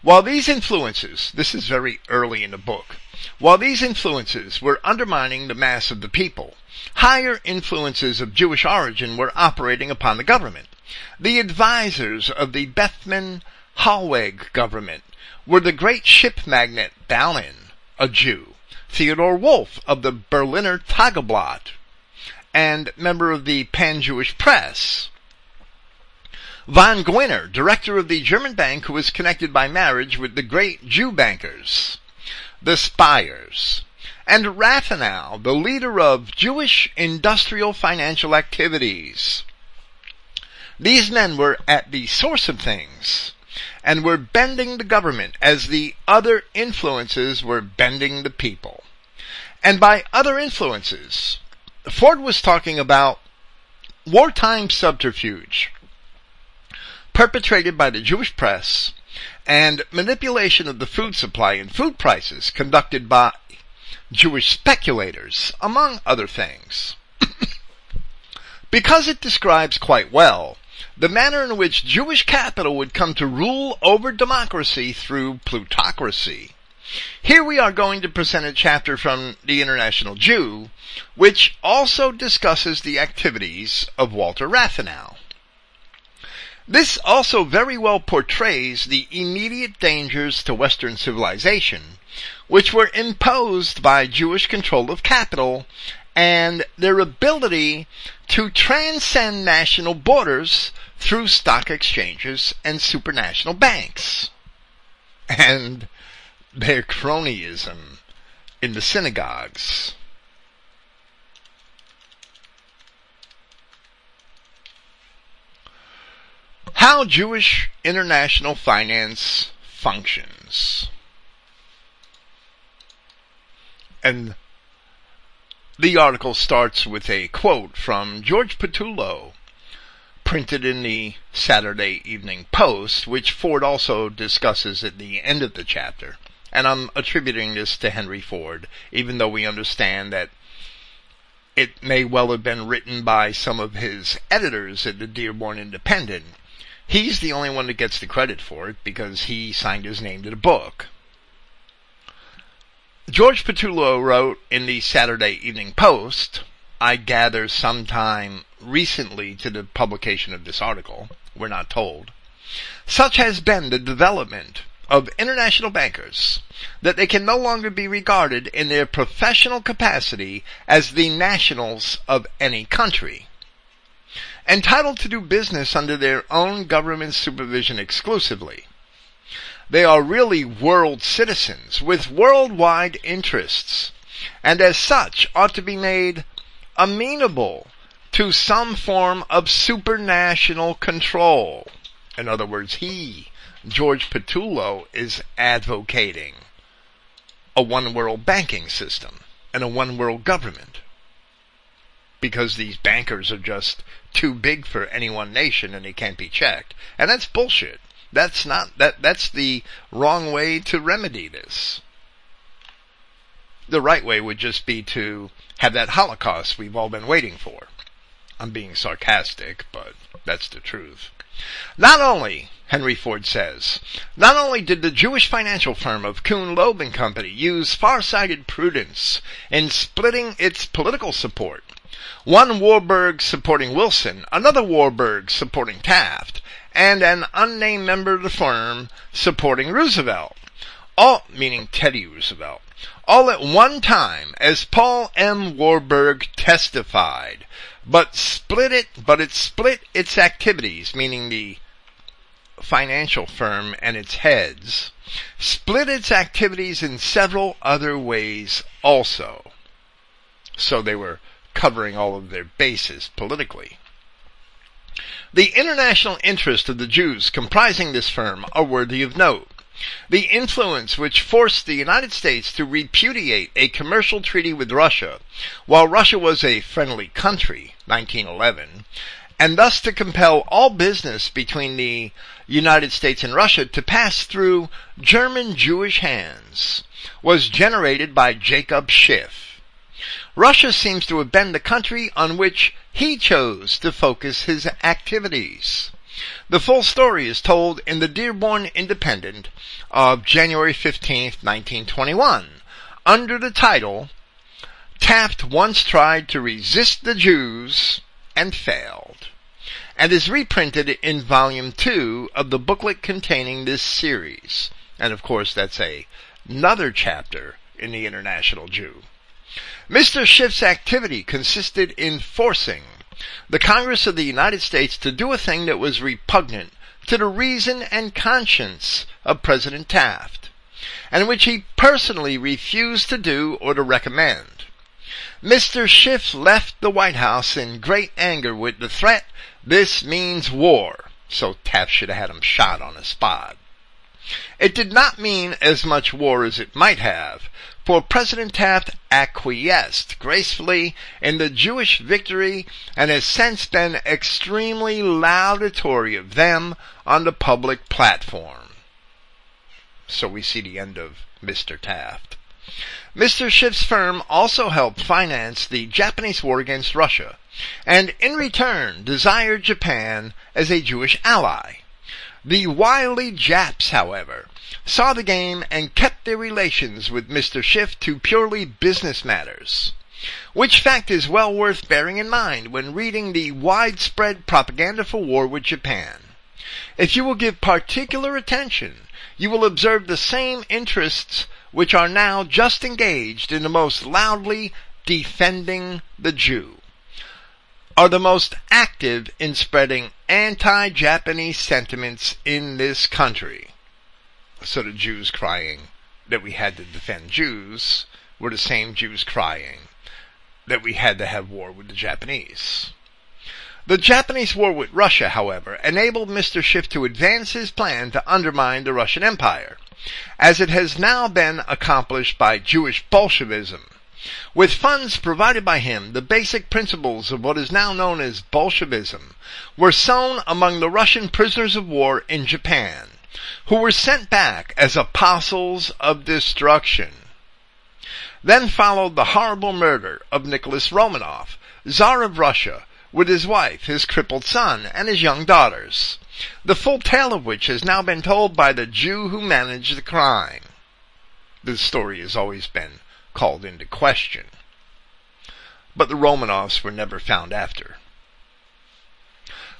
While these influences, this is very early in the book, while these influences were undermining the mass of the people, higher influences of Jewish origin were operating upon the government. The advisors of the Bethmann Hollweg government were the great ship magnate Ballin, a Jew, Theodore Wolff of the Berliner Tageblatt and member of the Pan-Jewish Press. Von Gwinner, director of the German bank who was connected by marriage with the great Jew bankers. The Speyers. And Rathenau, the leader of Jewish industrial financial activities. These men were at the source of things and were bending the government as the other influences were bending the people. And by other influences, Ford was talking about wartime subterfuge perpetrated by the Jewish press and manipulation of the food supply and food prices conducted by Jewish speculators, among other things. because it describes quite well the manner in which Jewish capital would come to rule over democracy through plutocracy. Here we are going to present a chapter from the International Jew, which also discusses the activities of Walter Rathenau. This also very well portrays the immediate dangers to Western civilization, which were imposed by Jewish control of capital and their ability to transcend national borders through stock exchanges and supranational banks. And their cronyism in the synagogues. How Jewish international finance functions. And the article starts with a quote from George Pattullo, printed in the Saturday Evening Post, which Ford also discusses at the end of the chapter. And I'm attributing this to Henry Ford, even though we understand that it may well have been written by some of his editors at the Dearborn Independent. He's the only one that gets the credit for it because he signed his name to the book. George Pattullo wrote in the Saturday Evening Post, I gather sometime recently to the publication of this article, we're not told, such has been the development of international bankers that they can no longer be regarded in their professional capacity as the nationals of any country. Entitled to do business under their own government supervision exclusively, they are really world citizens with worldwide interests, and as such ought to be made amenable to some form of supranational control. In other words, he, George Pattullo, is advocating a one world banking system and a one world government. Because these bankers are just too big for any one nation and they can't be checked. And that's bullshit. That's not that that's the wrong way to remedy this. The right way would just be to have that Holocaust we've all been waiting for. I'm being sarcastic, but that's the truth. Not only, Henry Ford says, not only did the Jewish financial firm of Kuhn Loeb and Company use far-sighted prudence in splitting its political support, one Warburg supporting Wilson, another Warburg supporting Taft, and an unnamed member of the firm supporting Roosevelt. All, meaning Teddy Roosevelt. All at one time, as Paul M. Warburg testified, but split it, but it split its activities, meaning the financial firm and its heads, split its activities in several other ways also. So they were covering all of their bases politically. The international interest of the Jews comprising this firm are worthy of note. The influence which forced the United States to repudiate a commercial treaty with Russia, while Russia was a friendly country, 1911, and thus to compel all business between the United States and Russia to pass through German Jewish hands, was generated by Jacob Schiff. Russia seems to have been the country on which he chose to focus his activities. The full story is told in the Dearborn Independent of January 15, 1921, under the title, Taft once tried to resist the Jews and failed, and is reprinted in volume 2 of the booklet containing this series. And of course that's a, another chapter in the International Jew. Mr. Schiff's activity consisted in forcing the Congress of the United States to do a thing that was repugnant to the reason and conscience of President Taft. and which he personally refused to do or to recommend. Mr. Schiff left the White House in great anger with the threat, this means war, so Taft should have had him shot on the spot. It did not mean as much war as it might have, for President Taft acquiesced gracefully in the Jewish victory and has since been extremely laudatory of them on the public platform. So we see the end of Mr. Taft. Mr. Schiff's firm also helped finance the Japanese war against Russia, and in return desired Japan as a Jewish ally. The wily Japs, however, saw the game and kept their relations with Mr. Schiff to purely business matters. Which fact is well worth bearing in mind when reading the widespread propaganda for war with Japan. If you will give particular attention, you will observe the same interests which are now just engaged in the most loudly defending the Jew are the most active in spreading anti-Japanese sentiments in this country. So the Jews crying that we had to defend Jews were the same Jews crying that we had to have war with the Japanese. The Japanese war with Russia, however, enabled Mr. Schiff to advance his plan to undermine the Russian Empire, as it has now been accomplished by Jewish Bolshevism with funds provided by him, the basic principles of what is now known as Bolshevism were sown among the Russian prisoners of war in Japan, who were sent back as apostles of destruction. Then followed the horrible murder of Nicholas Romanov, Tsar of Russia, with his wife, his crippled son, and his young daughters, the full tale of which has now been told by the Jew who managed the crime. The story has always been called into question. But the Romanovs were never found after.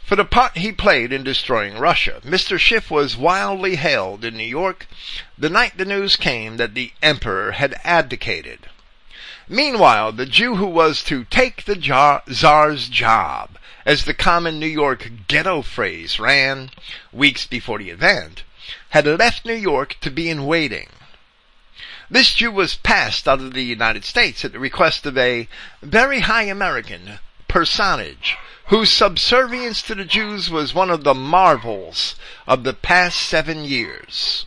For the part he played in destroying Russia, Mr. Schiff was wildly hailed in New York the night the news came that the Emperor had abdicated. Meanwhile, the Jew who was to take the Czar's job, as the common New York ghetto phrase ran, weeks before the event, had left New York to be in waiting. This Jew was passed out of the United States at the request of a very high American personage whose subservience to the Jews was one of the marvels of the past seven years.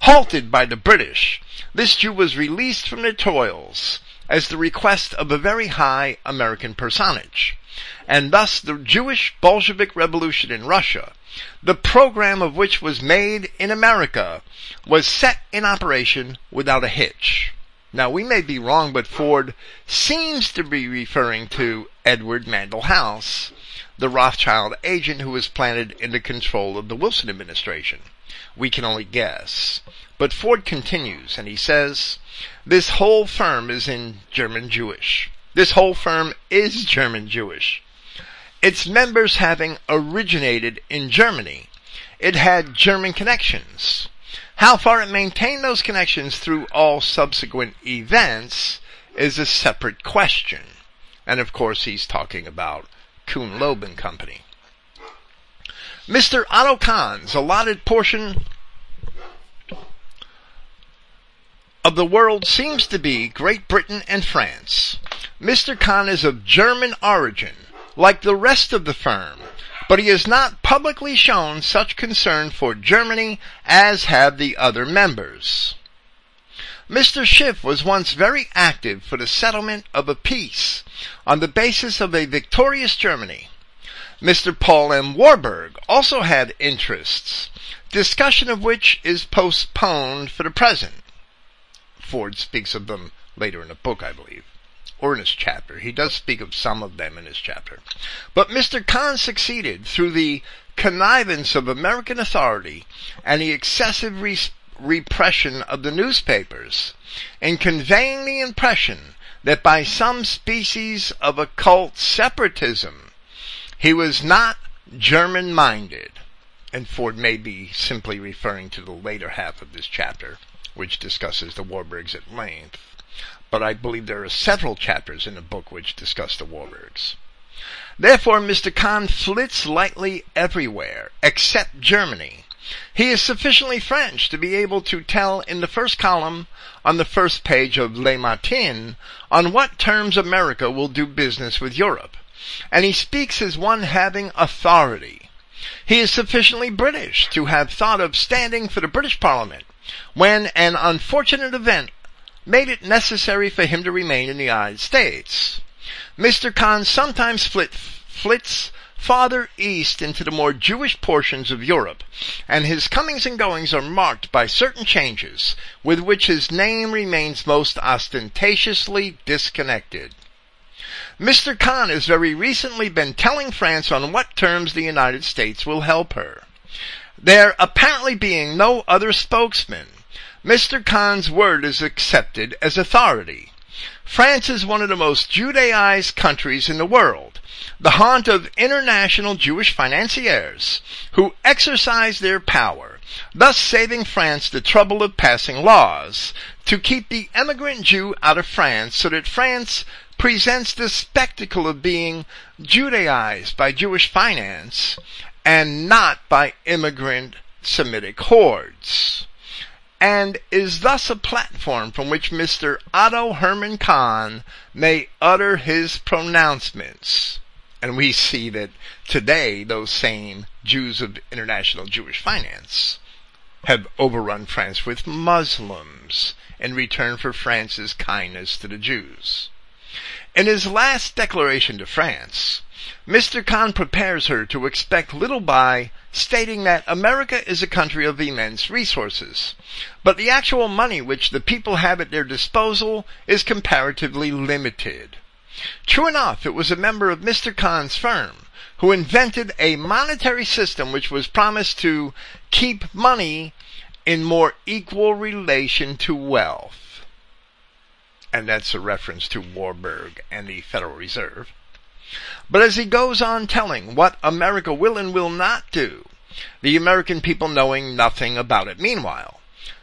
Halted by the British, this Jew was released from their toils as the request of a very high American personage. And thus the Jewish Bolshevik Revolution in Russia the program of which was made in America, was set in operation without a hitch. Now we may be wrong, but Ford seems to be referring to Edward Mandell House, the Rothschild agent who was planted in the control of the Wilson administration. We can only guess. But Ford continues and he says, this whole firm is in German Jewish. This whole firm is German Jewish its members having originated in Germany. It had German connections. How far it maintained those connections through all subsequent events is a separate question. And of course he's talking about Kuhn Loeb and Company. Mr. Otto Kahn's allotted portion of the world seems to be Great Britain and France. Mr. Kahn is of German origin like the rest of the firm, but he has not publicly shown such concern for Germany as have the other members. Mr. Schiff was once very active for the settlement of a peace on the basis of a victorious Germany. Mr. Paul M. Warburg also had interests, discussion of which is postponed for the present. Ford speaks of them later in the book, I believe or in his chapter. He does speak of some of them in his chapter. But Mr. Kahn succeeded through the connivance of American authority and the excessive re- repression of the newspapers in conveying the impression that by some species of occult separatism he was not German minded. And Ford may be simply referring to the later half of this chapter, which discusses the Warburgs at length but I believe there are several chapters in the book which discuss the Warburgs. Therefore, Mr. Kahn flits lightly everywhere except Germany. He is sufficiently French to be able to tell in the first column on the first page of Le Matin on what terms America will do business with Europe. And he speaks as one having authority. He is sufficiently British to have thought of standing for the British Parliament when an unfortunate event made it necessary for him to remain in the United States. Mr. Kahn sometimes flit, flits farther east into the more Jewish portions of Europe, and his comings and goings are marked by certain changes with which his name remains most ostentatiously disconnected. Mr. Kahn has very recently been telling France on what terms the United States will help her. There apparently being no other spokesman, Mr. Kahn's word is accepted as authority. France is one of the most Judaized countries in the world, the haunt of international Jewish financiers who exercise their power, thus saving France the trouble of passing laws to keep the emigrant Jew out of France so that France presents the spectacle of being Judaized by Jewish finance and not by immigrant Semitic hordes and is thus a platform from which Mr. Otto Herman Kahn may utter his pronouncements. And we see that today those same Jews of international Jewish finance have overrun France with Muslims in return for France's kindness to the Jews. In his last declaration to France, Mr. Kahn prepares her to expect little by stating that America is a country of immense resources, but the actual money which the people have at their disposal is comparatively limited. True enough, it was a member of Mr. Kahn's firm who invented a monetary system which was promised to keep money in more equal relation to wealth. And that's a reference to Warburg and the Federal Reserve. But as he goes on telling what America will and will not do, the American people knowing nothing about it. Meanwhile,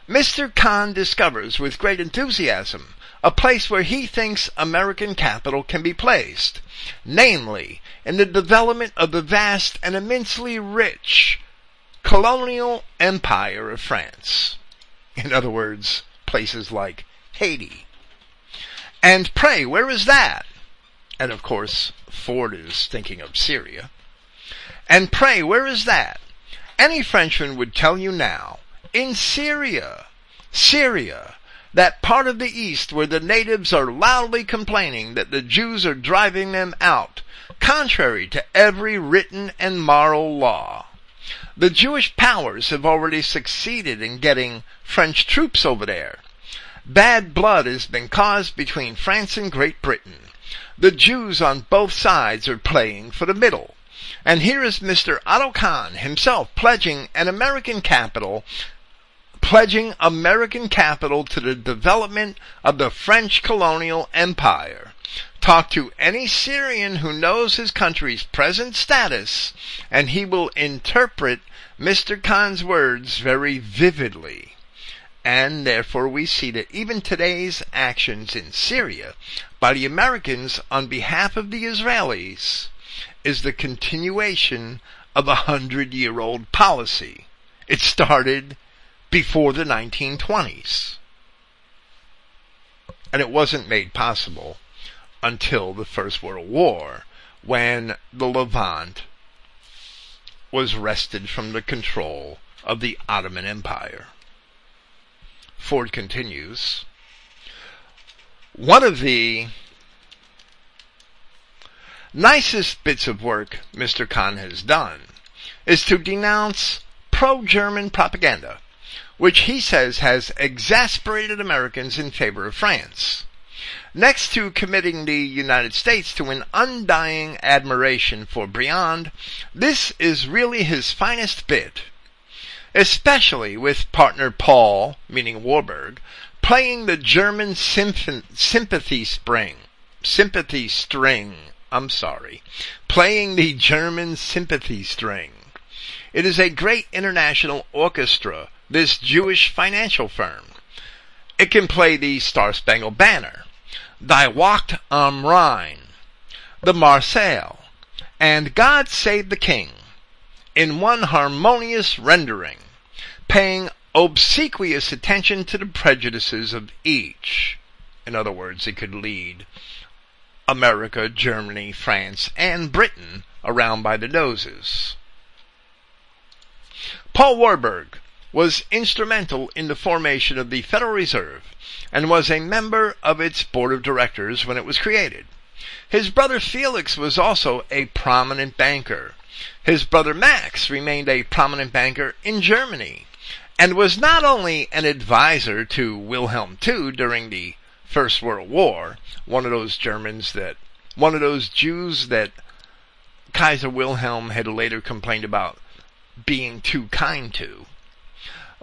Mr. Kahn discovers with great enthusiasm a place where he thinks American capital can be placed, namely in the development of the vast and immensely rich colonial empire of France. In other words, places like Haiti. And pray, where is that? And of course, Ford is thinking of Syria. And pray, where is that? Any Frenchman would tell you now, in Syria, Syria, that part of the East where the natives are loudly complaining that the Jews are driving them out, contrary to every written and moral law. The Jewish powers have already succeeded in getting French troops over there. Bad blood has been caused between France and Great Britain. The Jews on both sides are playing for the middle. And here is Mr. Otto Kahn himself pledging an American capital, pledging American capital to the development of the French colonial empire. Talk to any Syrian who knows his country's present status, and he will interpret Mr. Kahn's words very vividly. And therefore we see that even today's actions in Syria by the Americans on behalf of the Israelis is the continuation of a hundred year old policy. It started before the 1920s. And it wasn't made possible until the First World War when the Levant was wrested from the control of the Ottoman Empire. Ford continues, one of the nicest bits of work Mr. Kahn has done is to denounce pro-German propaganda, which he says has exasperated Americans in favor of France. Next to committing the United States to an undying admiration for Briand, this is really his finest bit especially with partner Paul, meaning Warburg, playing the German sympathy string. Sympathy string. I'm sorry. Playing the German sympathy string. It is a great international orchestra, this Jewish financial firm. It can play the Star Spangled Banner, Die Wacht am Rhein, the Marseillaise, and God Save the King in one harmonious rendering, paying obsequious attention to the prejudices of each. In other words, it could lead America, Germany, France, and Britain around by the noses. Paul Warburg was instrumental in the formation of the Federal Reserve and was a member of its board of directors when it was created. His brother Felix was also a prominent banker. His brother Max remained a prominent banker in Germany and was not only an advisor to Wilhelm II during the First World War, one of those Germans that, one of those Jews that Kaiser Wilhelm had later complained about being too kind to,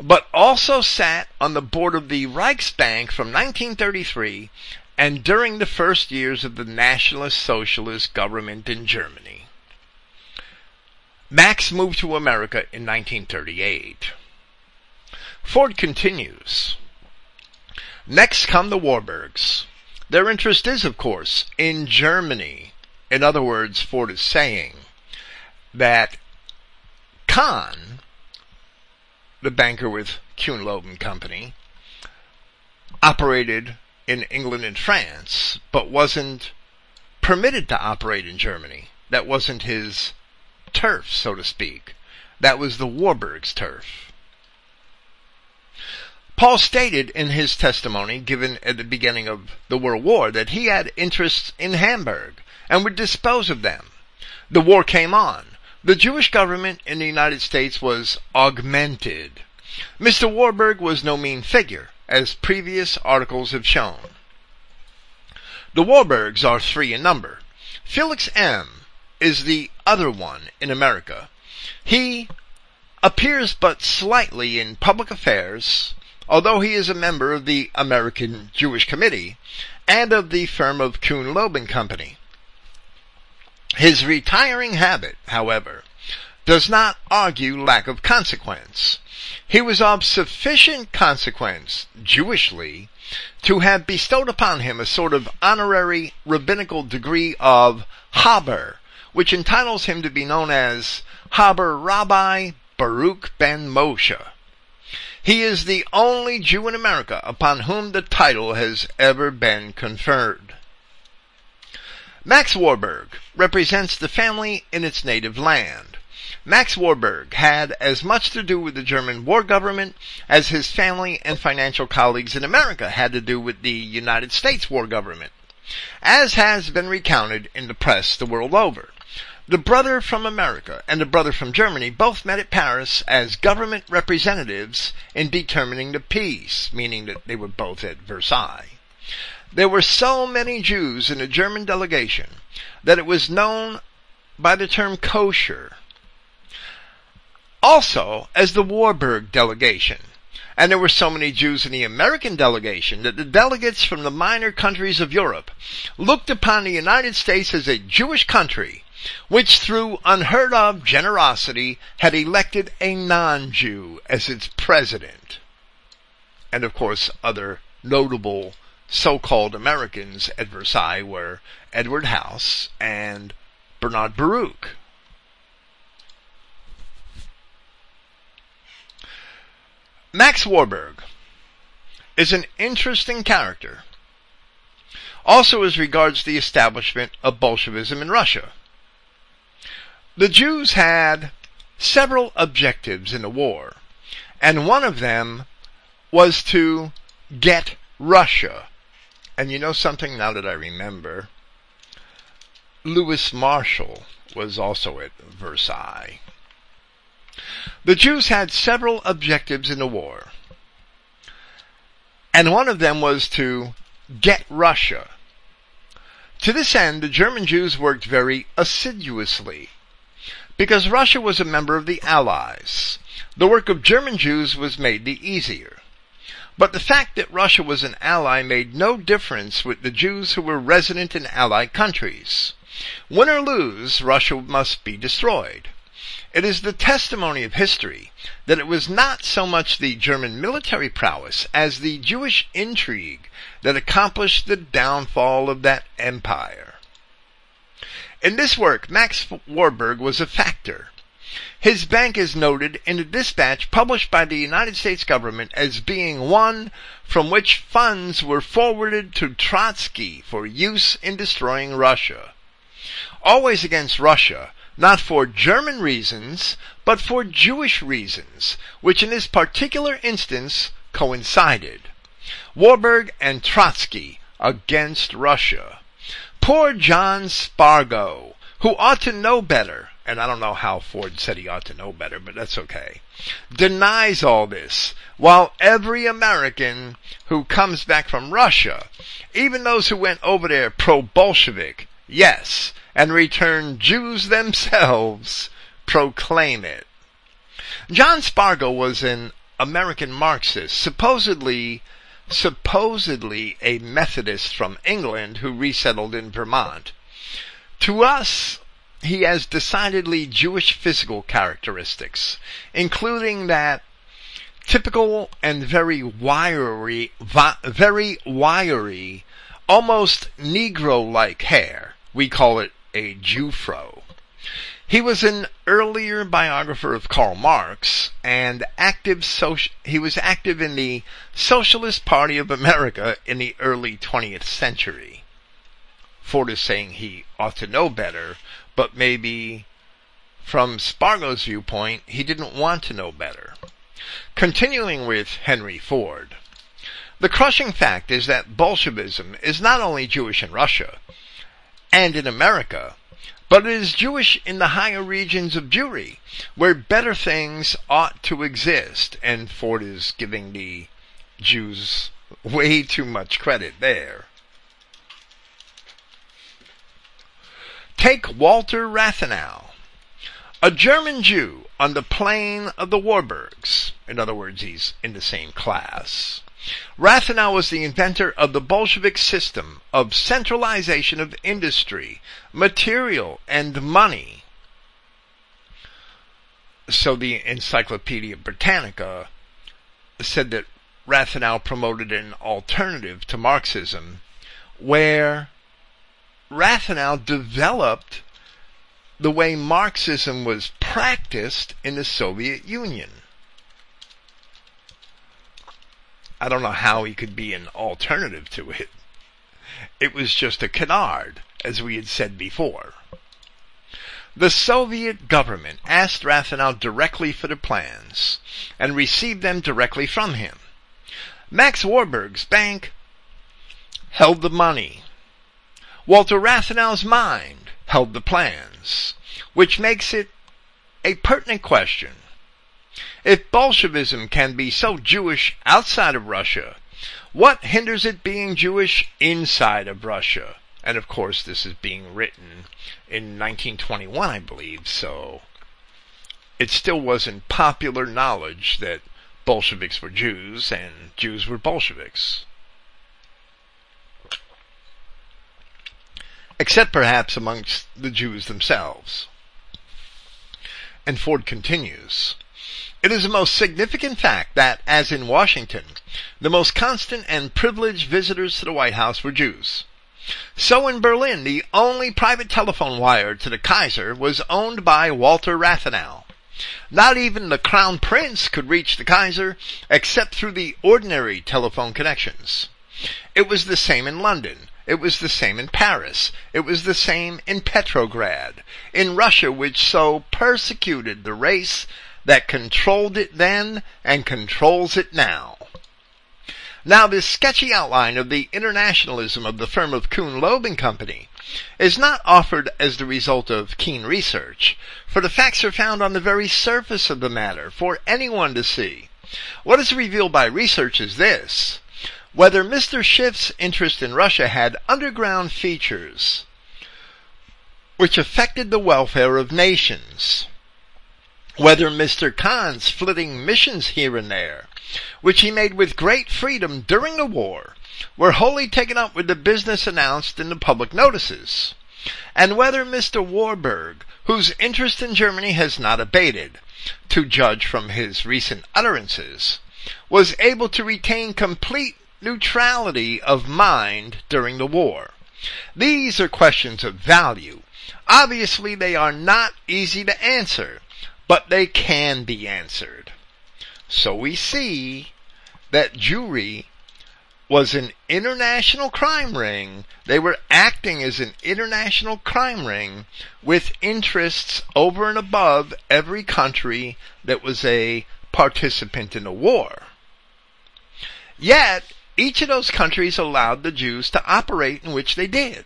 but also sat on the board of the Reichsbank from 1933 and during the first years of the Nationalist Socialist government in Germany. Max moved to America in 1938. Ford continues. Next come the Warburgs. Their interest is, of course, in Germany. In other words, Ford is saying that Kahn, the banker with Kuhn Loeb and Company, operated in England and France, but wasn't permitted to operate in Germany. That wasn't his turf, so to speak. That was the Warburg's turf. Paul stated in his testimony given at the beginning of the World War that he had interests in Hamburg and would dispose of them. The war came on. The Jewish government in the United States was augmented. Mr. Warburg was no mean figure, as previous articles have shown. The Warburgs are three in number. Felix M. is the other one in America. He appears but slightly in public affairs, although he is a member of the American Jewish Committee and of the firm of Kuhn Loeb and Company. His retiring habit, however, does not argue lack of consequence. He was of sufficient consequence, Jewishly, to have bestowed upon him a sort of honorary rabbinical degree of Haber, which entitles him to be known as Haber Rabbi Baruch ben Moshe. He is the only Jew in America upon whom the title has ever been conferred. Max Warburg represents the family in its native land. Max Warburg had as much to do with the German war government as his family and financial colleagues in America had to do with the United States war government, as has been recounted in the press the world over. The brother from America and the brother from Germany both met at Paris as government representatives in determining the peace, meaning that they were both at Versailles. There were so many Jews in the German delegation that it was known by the term kosher. Also as the Warburg delegation. And there were so many Jews in the American delegation that the delegates from the minor countries of Europe looked upon the United States as a Jewish country which through unheard of generosity had elected a non-Jew as its president. And of course other notable so-called Americans at Versailles were Edward House and Bernard Baruch. Max Warburg is an interesting character, also as regards the establishment of Bolshevism in Russia. The Jews had several objectives in the war, and one of them was to get Russia and you know something now that I remember? Louis Marshall was also at Versailles. The Jews had several objectives in the war. And one of them was to get Russia. To this end, the German Jews worked very assiduously. Because Russia was a member of the Allies, the work of German Jews was made the easier. But the fact that Russia was an ally made no difference with the Jews who were resident in allied countries. Win or lose, Russia must be destroyed. It is the testimony of history that it was not so much the German military prowess as the Jewish intrigue that accomplished the downfall of that empire. In this work, Max Warburg was a factor. His bank is noted in a dispatch published by the United States government as being one from which funds were forwarded to Trotsky for use in destroying Russia. Always against Russia, not for German reasons, but for Jewish reasons, which in this particular instance coincided. Warburg and Trotsky against Russia. Poor John Spargo, who ought to know better, and I don't know how Ford said he ought to know better, but that's okay, denies all this, while every American who comes back from Russia, even those who went over there pro-Bolshevik, yes, and returned Jews themselves, proclaim it. John Spargo was an American Marxist, supposedly supposedly a Methodist from England who resettled in Vermont. To us, he has decidedly Jewish physical characteristics, including that typical and very wiry, very wiry, almost Negro-like hair. We call it a Jewfro. He was an earlier biographer of Karl Marx and active social, he was active in the Socialist Party of America in the early 20th century. Ford is saying he ought to know better, but maybe from Spargo's viewpoint, he didn't want to know better. Continuing with Henry Ford. The crushing fact is that Bolshevism is not only Jewish in Russia and in America, but it is Jewish in the higher regions of Jewry, where better things ought to exist, and Ford is giving the Jews way too much credit there. Take Walter Rathenau, a German Jew on the plane of the Warburgs. In other words, he's in the same class. Rathenau was the inventor of the Bolshevik system of centralization of industry, material, and money. So the Encyclopedia Britannica said that Rathenau promoted an alternative to Marxism where Rathenau developed the way Marxism was practiced in the Soviet Union. I don't know how he could be an alternative to it. It was just a canard, as we had said before. The Soviet government asked Rathenau directly for the plans and received them directly from him. Max Warburg's bank held the money Walter Rathenau's mind held the plans, which makes it a pertinent question. If Bolshevism can be so Jewish outside of Russia, what hinders it being Jewish inside of Russia? And of course, this is being written in 1921, I believe, so it still wasn't popular knowledge that Bolsheviks were Jews and Jews were Bolsheviks. except perhaps amongst the Jews themselves. And Ford continues, it is a most significant fact that, as in Washington, the most constant and privileged visitors to the White House were Jews. So in Berlin, the only private telephone wire to the Kaiser was owned by Walter Rathenau. Not even the Crown Prince could reach the Kaiser except through the ordinary telephone connections. It was the same in London, it was the same in Paris. It was the same in Petrograd, in Russia which so persecuted the race that controlled it then and controls it now. Now this sketchy outline of the internationalism of the firm of Kuhn Loeb and Company is not offered as the result of keen research, for the facts are found on the very surface of the matter for anyone to see. What is revealed by research is this whether Mr. Schiff's interest in Russia had underground features which affected the welfare of nations, whether Mr. Kahn's flitting missions here and there, which he made with great freedom during the war, were wholly taken up with the business announced in the public notices, and whether Mr. Warburg, whose interest in Germany has not abated, to judge from his recent utterances, was able to retain complete neutrality of mind during the war. These are questions of value Obviously, they are not easy to answer, but they can be answered. So we see that Jewry was an international crime ring. They were acting as an international crime ring with interests over and above every country that was a participant in the war. Yet, each of those countries allowed the Jews to operate in which they did.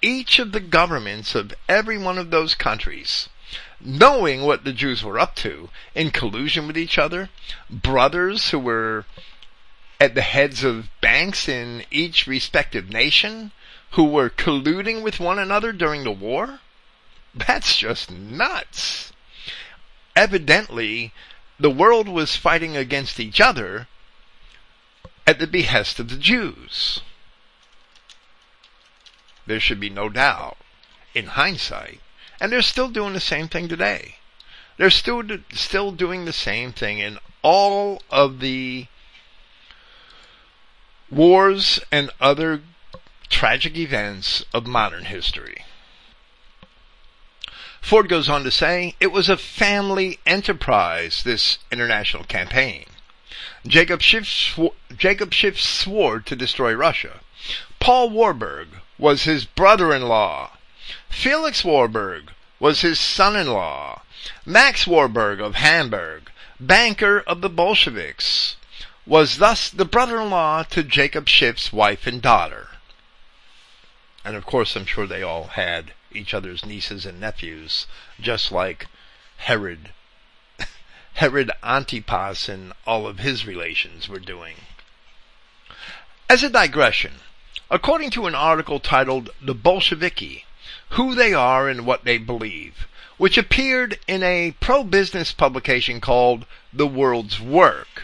Each of the governments of every one of those countries knowing what the Jews were up to, in collusion with each other, brothers who were at the heads of banks in each respective nation, who were colluding with one another during the war? That's just nuts. Evidently, the world was fighting against each other at the behest of the Jews. There should be no doubt, in hindsight, and they're still doing the same thing today. They're still still doing the same thing in all of the wars and other tragic events of modern history. Ford goes on to say, it was a family enterprise, this international campaign. Jacob Schiff, Jacob Schiff swore to destroy Russia. Paul Warburg was his brother-in-law. Felix Warburg was his son-in-law. Max Warburg of Hamburg, banker of the Bolsheviks, was thus the brother-in-law to Jacob Schiff's wife and daughter. And of course, I'm sure they all had each other's nieces and nephews, just like Herod, Herod Antipas and all of his relations were doing. As a digression, according to an article titled The Bolsheviki, Who They Are and What They Believe, which appeared in a pro-business publication called The World's Work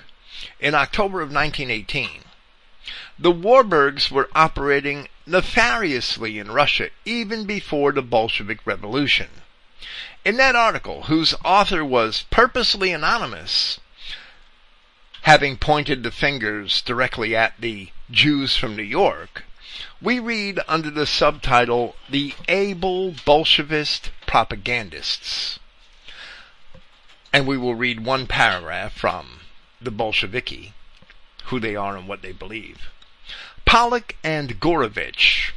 in October of 1918. The Warburgs were operating nefariously in Russia even before the Bolshevik Revolution. In that article, whose author was purposely anonymous, having pointed the fingers directly at the Jews from New York, we read under the subtitle, The Able Bolshevist Propagandists. And we will read one paragraph from the Bolsheviki, who they are and what they believe. Pollock and Gorovitch,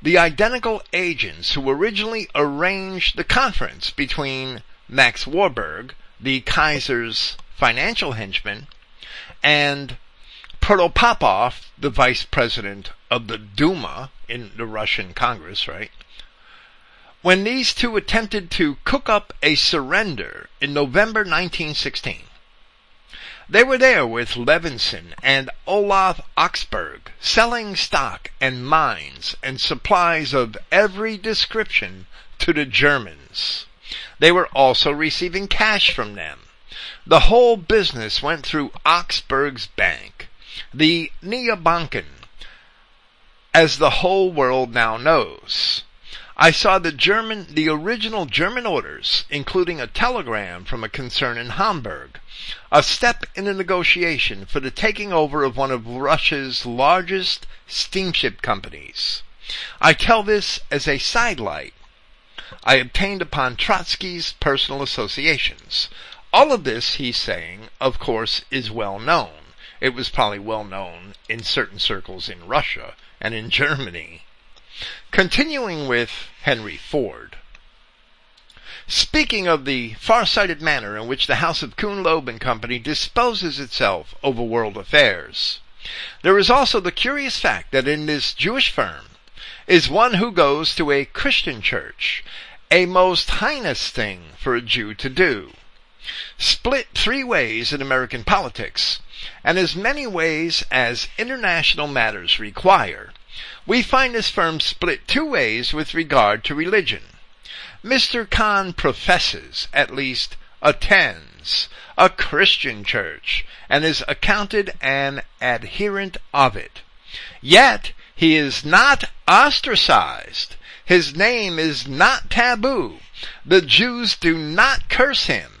the identical agents who originally arranged the conference between Max Warburg, the Kaiser's financial henchman, and Protopopov, the vice president of the Duma in the Russian Congress, right? When these two attempted to cook up a surrender in November 1916, they were there with Levinson and Olaf Aschberg, selling stock and mines and supplies of every description to the Germans. They were also receiving cash from them. The whole business went through Aschberg's bank the Nya Banken, as the whole world now knows. I saw the German, the original German orders, including a telegram from a concern in Hamburg, a step in the negotiation for the taking over of one of Russia's largest steamship companies. I tell this as a sidelight I obtained upon Trotsky's personal associations. All of this, he's saying, of course, is well known it was probably well known in certain circles in Russia and in Germany. Continuing with Henry Ford. Speaking of the far-sighted manner in which the House of Kuhn Loeb and Company disposes itself over world affairs, there is also the curious fact that in this Jewish firm is one who goes to a Christian church, a most heinous thing for a Jew to do. Split three ways in American politics, and as many ways as international matters require, we find this firm split two ways with regard to religion. Mr. Kahn professes, at least attends, a Christian church and is accounted an adherent of it. Yet he is not ostracized. His name is not taboo. The Jews do not curse him.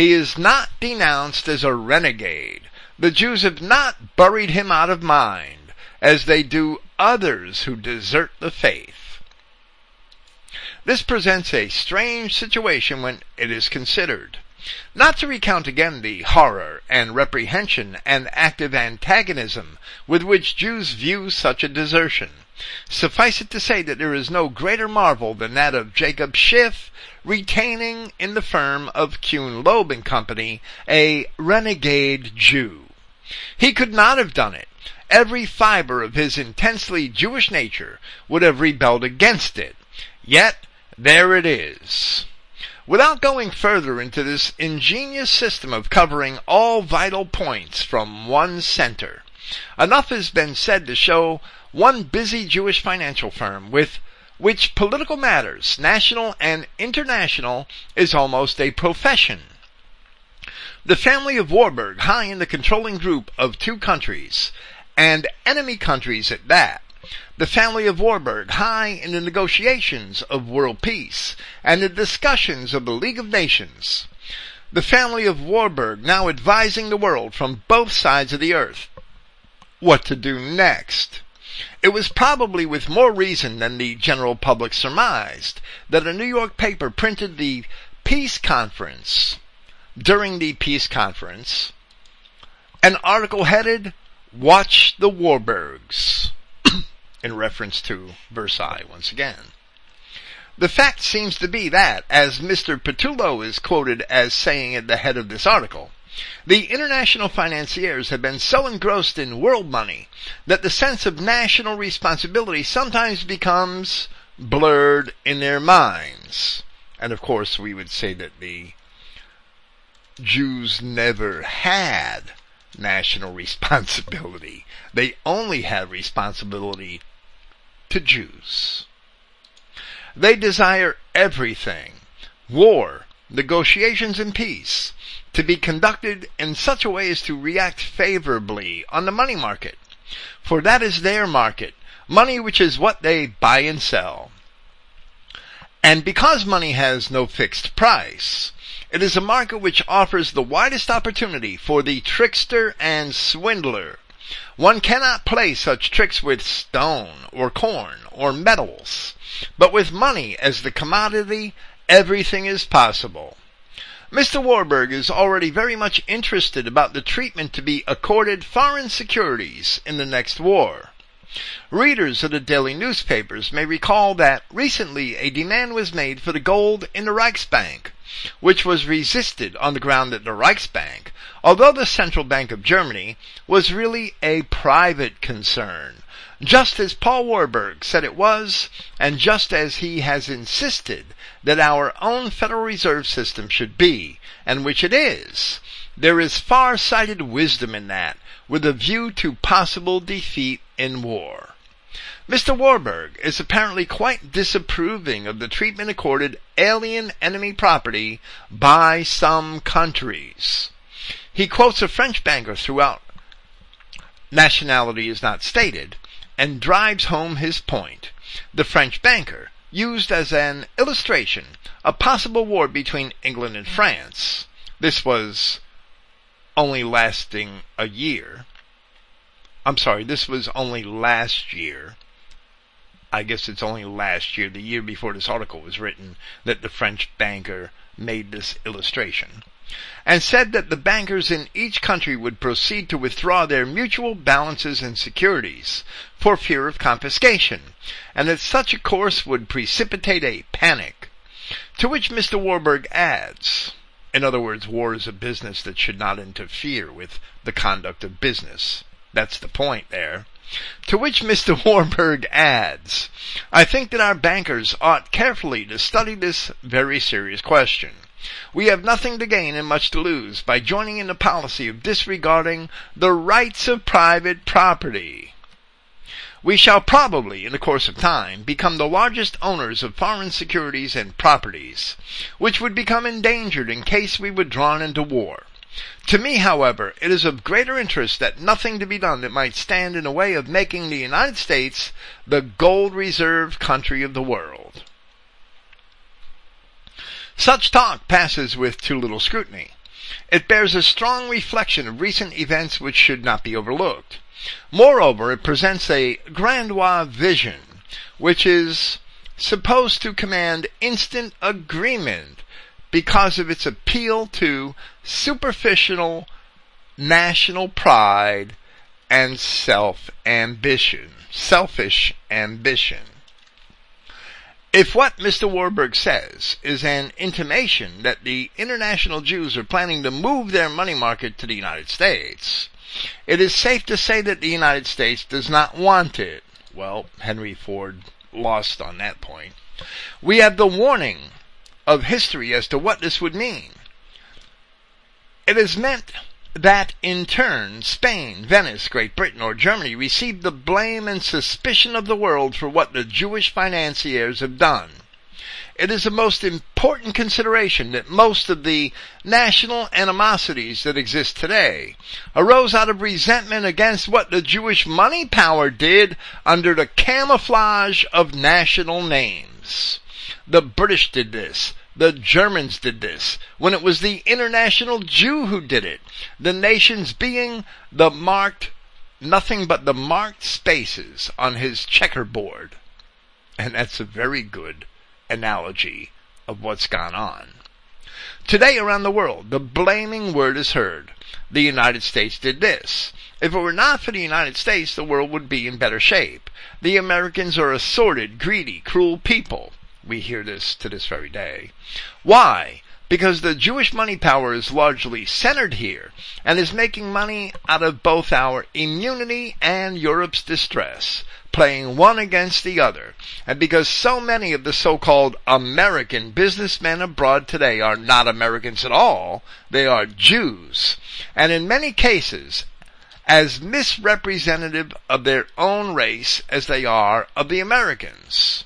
He is not denounced as a renegade. The Jews have not buried him out of mind, as they do others who desert the faith. This presents a strange situation when it is considered. Not to recount again the horror and reprehension and active antagonism with which Jews view such a desertion. Suffice it to say that there is no greater marvel than that of Jacob Schiff retaining in the firm of Kuhn Loeb and Company a renegade Jew. He could not have done it. Every fiber of his intensely Jewish nature would have rebelled against it. Yet, there it is. Without going further into this ingenious system of covering all vital points from one center, enough has been said to show one busy Jewish financial firm with which political matters, national and international, is almost a profession. The family of Warburg, high in the controlling group of two countries, and enemy countries at that. The family of Warburg, high in the negotiations of world peace, and the discussions of the League of Nations. The family of Warburg now advising the world from both sides of the earth what to do next. It was probably with more reason than the general public surmised that a New York paper printed the peace conference during the peace conference an article headed Watch the Warburgs in reference to Versailles once again. The fact seems to be that, as Mr. Pattullo is quoted as saying at the head of this article, the international financiers have been so engrossed in world money that the sense of national responsibility sometimes becomes blurred in their minds. And of course, we would say that the Jews never had national responsibility. They only had responsibility to Jews. They desire everything war, negotiations, and peace to be conducted in such a way as to react favorably on the money market. For that is their market, money which is what they buy and sell. And because money has no fixed price, it is a market which offers the widest opportunity for the trickster and swindler. One cannot play such tricks with stone or corn or metals, but with money as the commodity, everything is possible. Mr. Warburg is already very much interested about the treatment to be accorded foreign securities in the next war. Readers of the daily newspapers may recall that recently a demand was made for the gold in the Reichsbank, which was resisted on the ground that the Reichsbank, although the Central Bank of Germany, was really a private concern just as Paul Warburg said it was, and just as he has insisted that our own Federal Reserve System should be, and which it is. There is far-sighted wisdom in that, with a view to possible defeat in war. Mr. Warburg is apparently quite disapproving of the treatment accorded alien enemy property by some countries. He quotes a French banker throughout nationality is not stated, and drives home his point. The French banker used as an illustration a possible war between England and France. This was only lasting a year. I'm sorry, this was only last year. I guess it's only last year, the year before this article was written, that the French banker made this illustration and said that the bankers in each country would proceed to withdraw their mutual balances and securities for fear of confiscation, and that such a course would precipitate a panic. To which Mr. Warburg adds, in other words, war is a business that should not interfere with the conduct of business. That's the point there. To which Mr. Warburg adds, I think that our bankers ought carefully to study this very serious question. We have nothing to gain and much to lose by joining in the policy of disregarding the rights of private property. We shall probably, in the course of time, become the largest owners of foreign securities and properties, which would become endangered in case we were drawn into war. To me, however, it is of greater interest that nothing to be done that might stand in the way of making the United States the gold reserve country of the world. Such talk passes with too little scrutiny. It bears a strong reflection of recent events which should not be overlooked. Moreover, it presents a grandiose vision, which is supposed to command instant agreement because of its appeal to superficial national pride and self ambition, selfish ambition. If what Mr. Warburg says is an intimation that the international Jews are planning to move their money market to the United States, it is safe to say that the United States does not want it. Well, Henry Ford lost on that point. We have the warning of history as to what this would mean. It is meant that in turn Spain, Venice, Great Britain, or Germany received the blame and suspicion of the world for what the Jewish financiers have done. It is a most important consideration that most of the national animosities that exist today arose out of resentment against what the Jewish money power did under the camouflage of national names. The British did this. The Germans did this when it was the international Jew who did it. The nations being the marked, nothing but the marked spaces on his checkerboard. And that's a very good analogy of what's gone on. Today around the world, the blaming word is heard. The United States did this. If it were not for the United States, the world would be in better shape. The Americans are a sordid, greedy, cruel people. We hear this to this very day. Why? Because the Jewish money power is largely centered here and is making money out of both our immunity and Europe's distress, playing one against the other. And because so many of the so-called American businessmen abroad today are not Americans at all, they are Jews. And in many cases, as misrepresentative of their own race as they are of the Americans.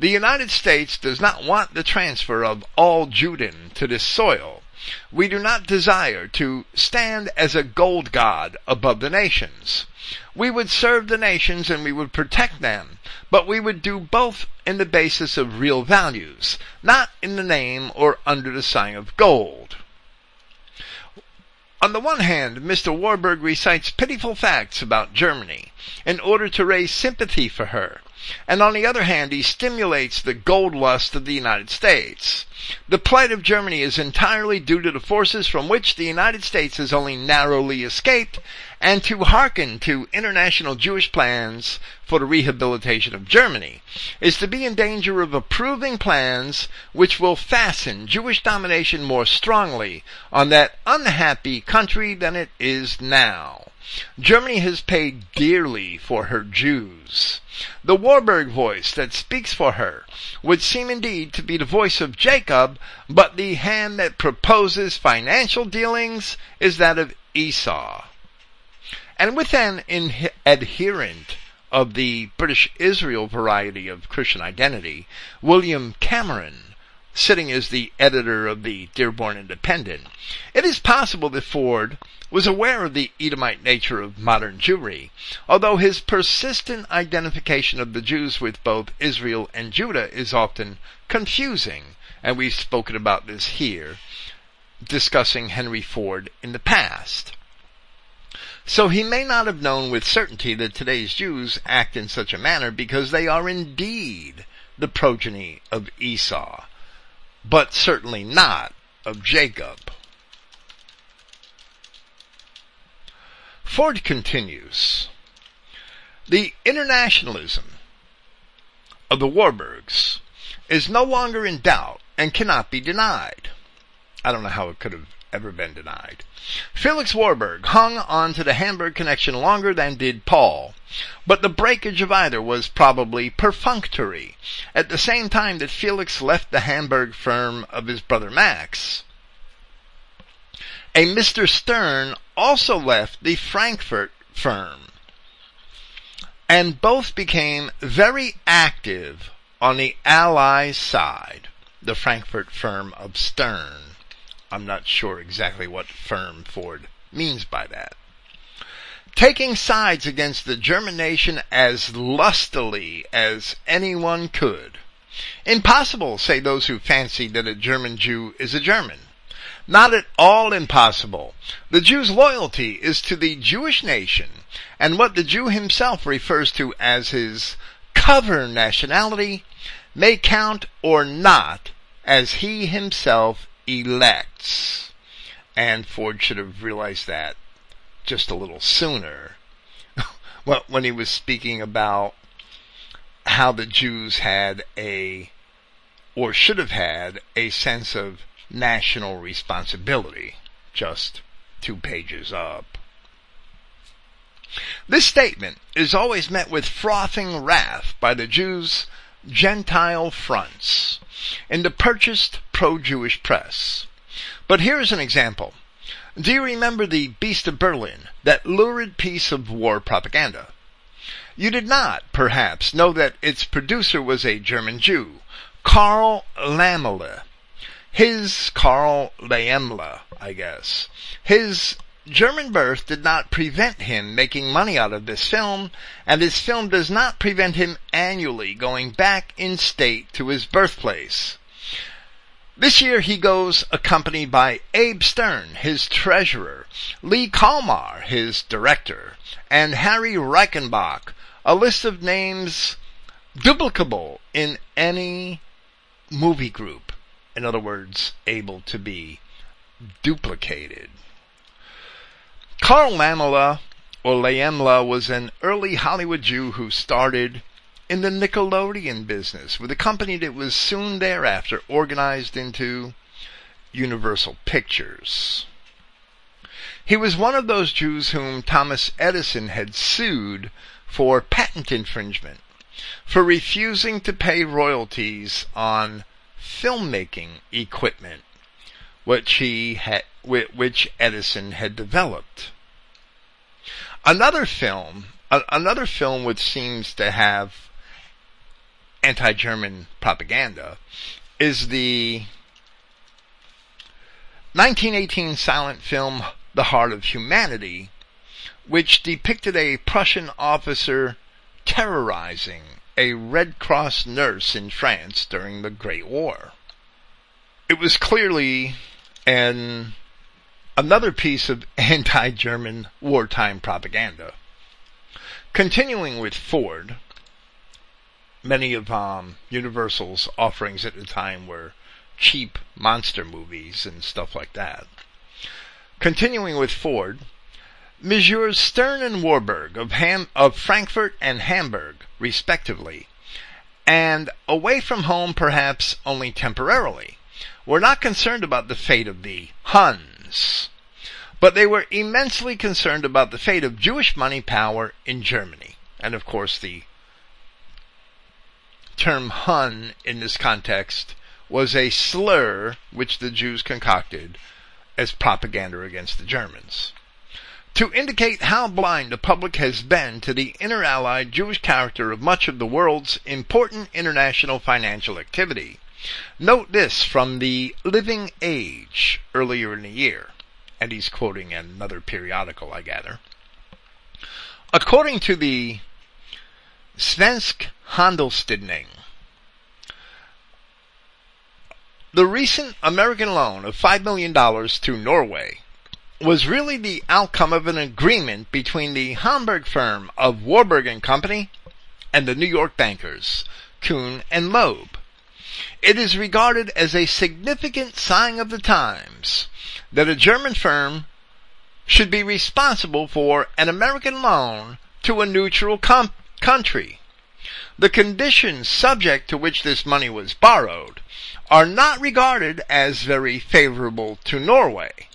The United States does not want the transfer of all Juden to this soil. We do not desire to stand as a gold god above the nations. We would serve the nations and we would protect them, but we would do both in the basis of real values, not in the name or under the sign of gold. On the one hand, Mr. Warburg recites pitiful facts about Germany in order to raise sympathy for her and on the other hand, he stimulates the gold lust of the United States. The plight of Germany is entirely due to the forces from which the United States has only narrowly escaped, and to hearken to international Jewish plans for the rehabilitation of Germany is to be in danger of approving plans which will fasten Jewish domination more strongly on that unhappy country than it is now. Germany has paid dearly for her Jews. The Warburg voice that speaks for her would seem indeed to be the voice of Jacob, but the hand that proposes financial dealings is that of Esau. And with an adherent of the British Israel variety of Christian identity, William Cameron, sitting as the editor of the Dearborn Independent, it is possible that Ford was aware of the Edomite nature of modern Jewry, although his persistent identification of the Jews with both Israel and Judah is often confusing, and we've spoken about this here, discussing Henry Ford in the past. So he may not have known with certainty that today's Jews act in such a manner because they are indeed the progeny of Esau but certainly not of Jacob. Ford continues, the internationalism of the Warburgs is no longer in doubt and cannot be denied. I don't know how it could have ever been denied. Felix Warburg hung on to the Hamburg connection longer than did Paul, but the breakage of either was probably perfunctory, at the same time that Felix left the Hamburg firm of his brother Max. A Mr. Stern also left the Frankfurt firm, and both became very active on the Allies side, the Frankfurt firm of Stern. I'm not sure exactly what firm Ford means by that. Taking sides against the German nation as lustily as anyone could. Impossible, say those who fancy that a German Jew is a German. Not at all impossible. The Jew's loyalty is to the Jewish nation and what the Jew himself refers to as his cover nationality may count or not as he himself elects. And Ford should have realized that just a little sooner when he was speaking about how the Jews had a, or should have had, a sense of national responsibility. Just two pages up. This statement is always met with frothing wrath by the Jews' Gentile fronts in the purchased pro-Jewish press. But here is an example. Do you remember the Beast of Berlin, that lurid piece of war propaganda? You did not, perhaps, know that its producer was a German Jew, Karl Laemmle. His Karl Laemmle, I guess. His German birth did not prevent him making money out of this film, and this film does not prevent him annually going back in state to his birthplace. This year he goes accompanied by Abe Stern, his treasurer, Lee Kohlmar, his director, and Harry Reichenbach, a list of names duplicable in any movie group. In other words, able to be duplicated. Karl Laemmle, or Laemmle, was an early Hollywood Jew who started in the Nickelodeon business with a company that was soon thereafter organized into Universal Pictures. He was one of those Jews whom Thomas Edison had sued for patent infringement, for refusing to pay royalties on filmmaking equipment, which he had, which Edison had developed. Another film, another film which seems to have anti-German propaganda is the 1918 silent film The Heart of Humanity, which depicted a Prussian officer terrorizing a Red Cross nurse in France during the Great War. It was clearly an another piece of anti-German wartime propaganda. Continuing with Ford, many of um, Universal's offerings at the time were cheap monster movies and stuff like that. Continuing with Ford, Messrs. Stern and Warburg of, Ham- of Frankfurt and Hamburg, respectively, and away from home perhaps only temporarily, were not concerned about the fate of the Huns, but they were immensely concerned about the fate of Jewish money power in Germany, and of course the term Hun in this context was a slur which the Jews concocted as propaganda against the Germans. To indicate how blind the public has been to the inter-allied Jewish character of much of the world's important international financial activity, note this from the Living Age earlier in the year, and he's quoting another periodical, I gather. According to the Svensk Handelstidning. The recent American loan of $5 million to Norway was really the outcome of an agreement between the Hamburg firm of Warburg and Company and the New York bankers, Kuhn and Loeb. It is regarded as a significant sign of the times that a German firm should be responsible for an American loan to a neutral com- country. The conditions subject to which this money was borrowed are not regarded as very favorable to Norway,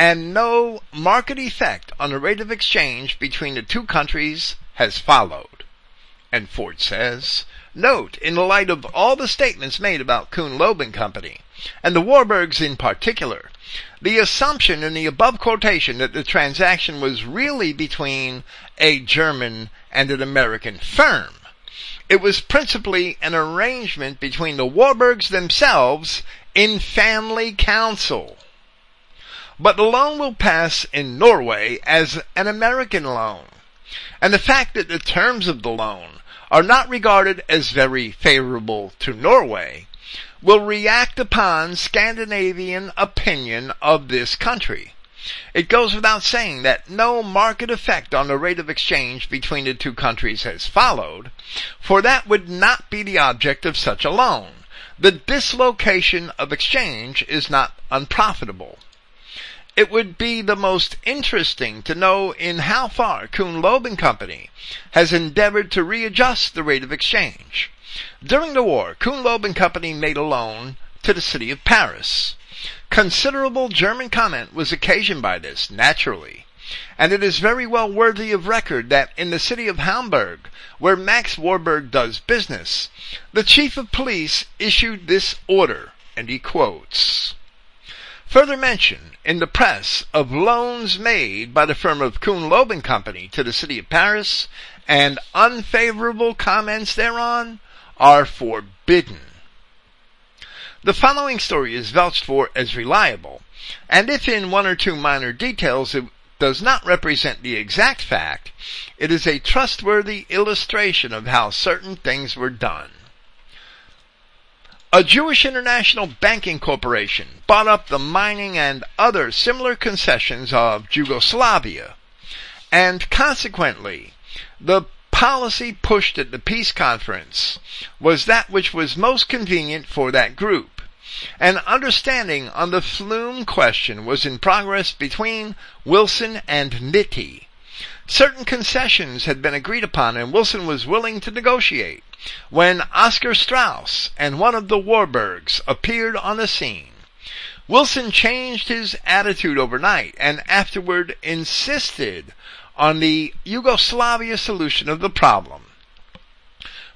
and no market effect on the rate of exchange between the two countries has followed. And Ford says, Note, in the light of all the statements made about Kuhn Loeb Company, and the Warburgs in particular, the assumption in the above quotation that the transaction was really between a German and an American firm it was principally an arrangement between the Warburgs themselves in family council. But the loan will pass in Norway as an American loan. And the fact that the terms of the loan are not regarded as very favorable to Norway will react upon Scandinavian opinion of this country. It goes without saying that no market effect on the rate of exchange between the two countries has followed, for that would not be the object of such a loan. The dislocation of exchange is not unprofitable. It would be the most interesting to know in how far Kuhn Loeb and Company has endeavored to readjust the rate of exchange. During the war, Kuhn Loeb and Company made a loan to the city of Paris. Considerable German comment was occasioned by this, naturally. And it is very well worthy of record that in the city of Hamburg, where Max Warburg does business, the chief of police issued this order, and he quotes, Further mention in the press of loans made by the firm of Kuhn Loeb Company to the city of Paris and unfavorable comments thereon are forbidden. The following story is vouched for as reliable, and if in one or two minor details it does not represent the exact fact, it is a trustworthy illustration of how certain things were done. A Jewish international banking corporation bought up the mining and other similar concessions of Yugoslavia, and consequently, the policy pushed at the peace conference was that which was most convenient for that group. An understanding on the Fiume question was in progress between Wilson and Nitti. Certain concessions had been agreed upon and Wilson was willing to negotiate when Oscar Straus and one of the Warburgs appeared on the scene. Wilson changed his attitude overnight and afterward insisted on the Yugoslavia solution of the problem.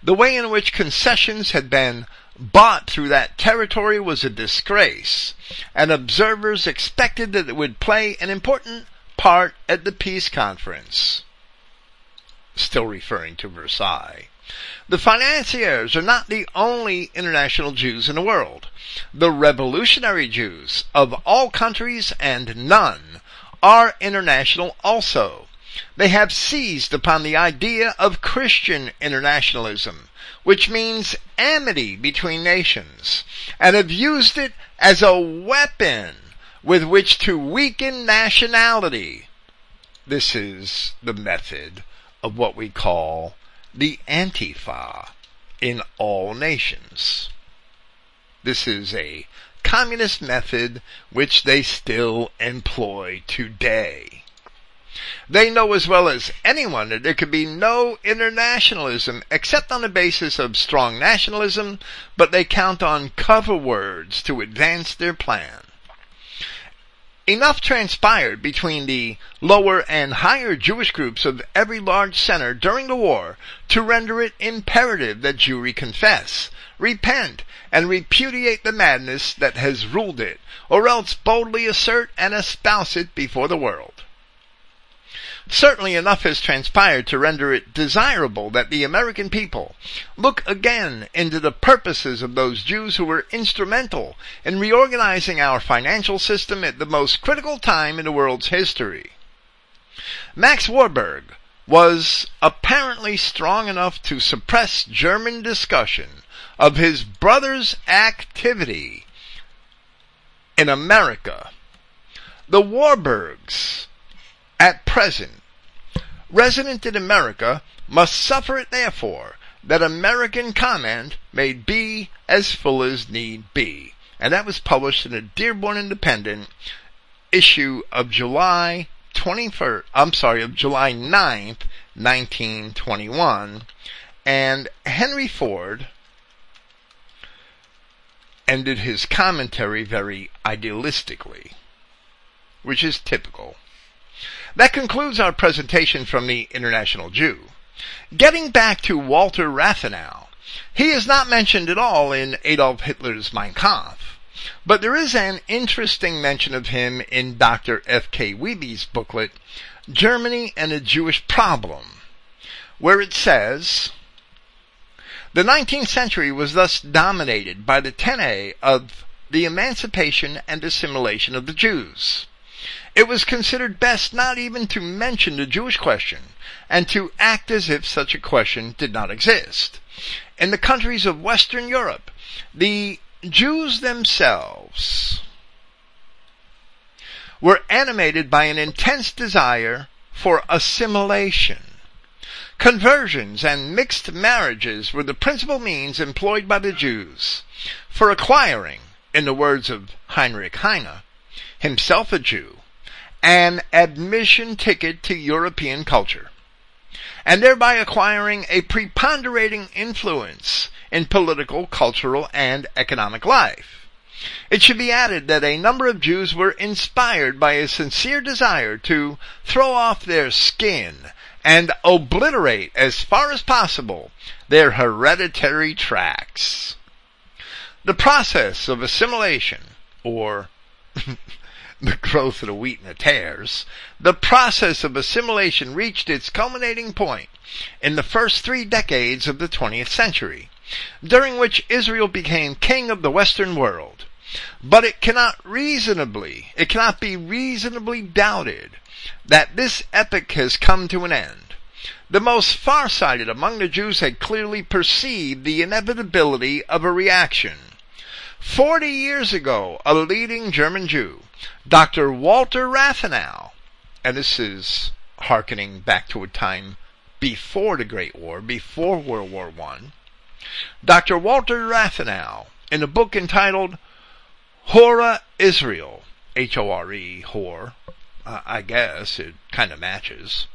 The way in which concessions had been bought through that territory was a disgrace, and observers expected that it would play an important part at the peace conference. Still referring to Versailles. The financiers are not the only international Jews in the world. The revolutionary Jews of all countries and none are international also. They have seized upon the idea of Christian internationalism, which means amity between nations, and have used it as a weapon with which to weaken nationality. This is the method of what we call the Antifa in all nations. This is a communist method which they still employ today. They know as well as anyone that there could be no internationalism except on the basis of strong nationalism, but they count on cover words to advance their plan. Enough transpired between the lower and higher Jewish groups of every large center during the war to render it imperative that Jewry confess, repent, and repudiate the madness that has ruled it, or else boldly assert and espouse it before the world. Certainly enough has transpired to render it desirable that the American people look again into the purposes of those Jews who were instrumental in reorganizing our financial system at the most critical time in the world's history. Max Warburg was apparently strong enough to suppress German discussion of his brother's activity in America. The Warburgs at present, resident in America must suffer it therefore that American comment may be as full as need be. And that was published in the Dearborn Independent issue of July 21st, I'm sorry, of July 9th, 1921. And Henry Ford ended his commentary very idealistically, which is typical. That concludes our presentation from the International Jew. Getting back to Walter Rathenau, he is not mentioned at all in Adolf Hitler's Mein Kampf, but there is an interesting mention of him in Dr. F.K. Wiebe's booklet, Germany and a Jewish Problem, where it says, the 19th century was thus dominated by the tenet of the emancipation and assimilation of the Jews. It was considered best not even to mention the Jewish question and to act as if such a question did not exist. In the countries of Western Europe, the Jews themselves were animated by an intense desire for assimilation. Conversions and mixed marriages were the principal means employed by the Jews for acquiring, in the words of Heinrich Heine, himself a Jew, an admission ticket to European culture, and thereby acquiring a preponderating influence in political, cultural, and economic life. It should be added that a number of Jews were inspired by a sincere desire to throw off their skin and obliterate as far as possible their hereditary tracks. The process of assimilation, or the growth of the wheat and the tares, the process of assimilation reached its culminating point in the first three decades of the 20th century, during which Israel became king of the Western world. But it cannot reasonably, it cannot be reasonably doubted that this epoch has come to an end. The most far-sighted among the Jews had clearly perceived the inevitability of a reaction. Forty years ago, a leading German Jew, Dr. Walter Rathenau, and this is hearkening back to a time before the Great War, before World War I, Dr. Walter Rathenau, in a book entitled Hore Israel, H-O-R-E, Hor, uh, I guess it kind of matches.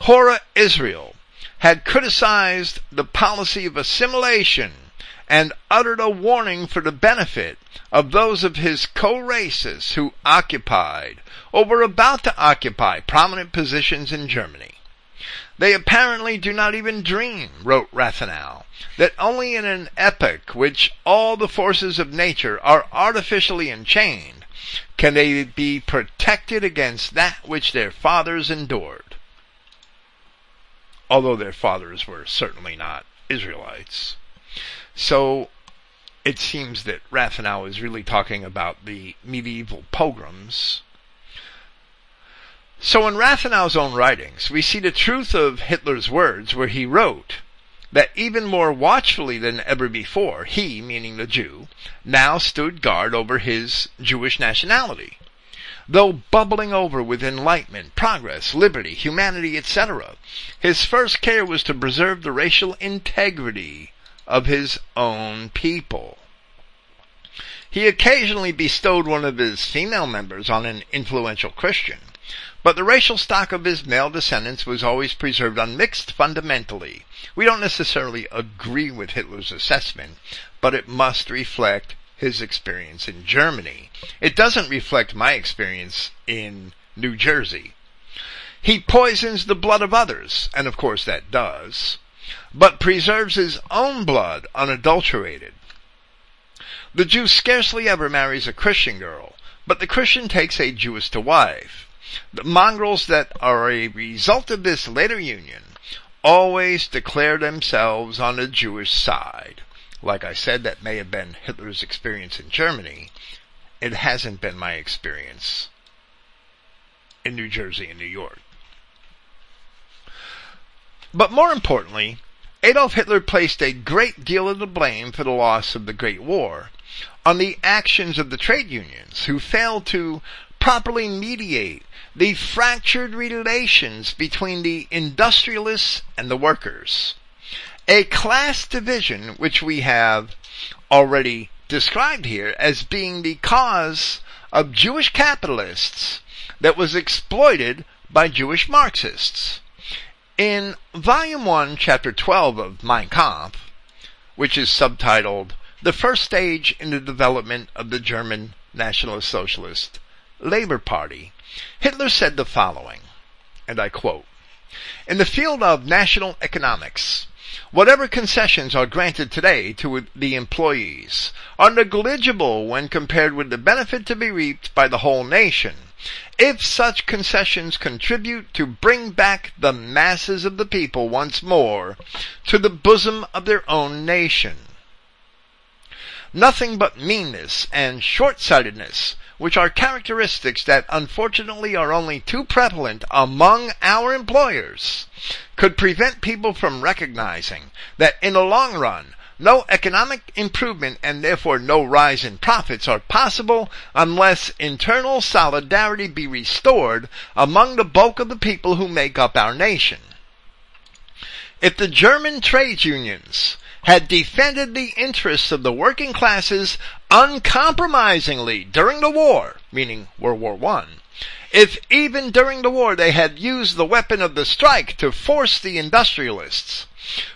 Hore Israel had criticized the policy of assimilation and uttered a warning for the benefit of those of his co-racists who occupied or were about to occupy prominent positions in Germany. They apparently do not even dream, wrote Rathenau, that only in an epoch which all the forces of nature are artificially enchained can they be protected against that which their fathers endured. Although their fathers were certainly not Israelites. So it seems that Rathenau is really talking about the medieval pogroms. So in Rathenau's own writings, we see the truth of Hitler's words where he wrote that even more watchfully than ever before, he, meaning the Jew, now stood guard over his Jewish nationality. Though bubbling over with enlightenment, progress, liberty, humanity, etc., his first care was to preserve the racial integrity of his own people. He occasionally bestowed one of his female members on an influential Christian, but the racial stock of his male descendants was always preserved unmixed fundamentally. We don't necessarily agree with Hitler's assessment, but it must reflect his experience in Germany. It doesn't reflect my experience in New Jersey. He poisons the blood of others, and of course that does but preserves his own blood unadulterated. The Jew scarcely ever marries a Christian girl, but the Christian takes a Jewess to wife. The mongrels that are a result of this later union always declare themselves on the Jewish side. Like I said, that may have been Hitler's experience in Germany. It hasn't been my experience in New Jersey and New York. But more importantly, Adolf Hitler placed a great deal of the blame for the loss of the Great War on the actions of the trade unions who failed to properly mediate the fractured relations between the industrialists and the workers. A class division which we have already described here as being the cause of Jewish capitalists that was exploited by Jewish Marxists. In Volume 1, Chapter 12 of Mein Kampf, which is subtitled The First Stage in the Development of the German National Socialist Labor Party, Hitler said the following, and I quote, In the field of national economics, whatever concessions are granted today to the employees are negligible when compared with the benefit to be reaped by the whole nation if such concessions contribute to bring back the masses of the people once more to the bosom of their own nation. Nothing but meanness and short-sightedness, which are characteristics that unfortunately are only too prevalent among our employers, could prevent people from recognizing that in the long run, No economic improvement and therefore no rise in profits are possible unless internal solidarity be restored among the bulk of the people who make up our nation. If the German trade unions had defended the interests of the working classes uncompromisingly during the war, meaning World War I, if even during the war they had used the weapon of the strike to force the industrialists,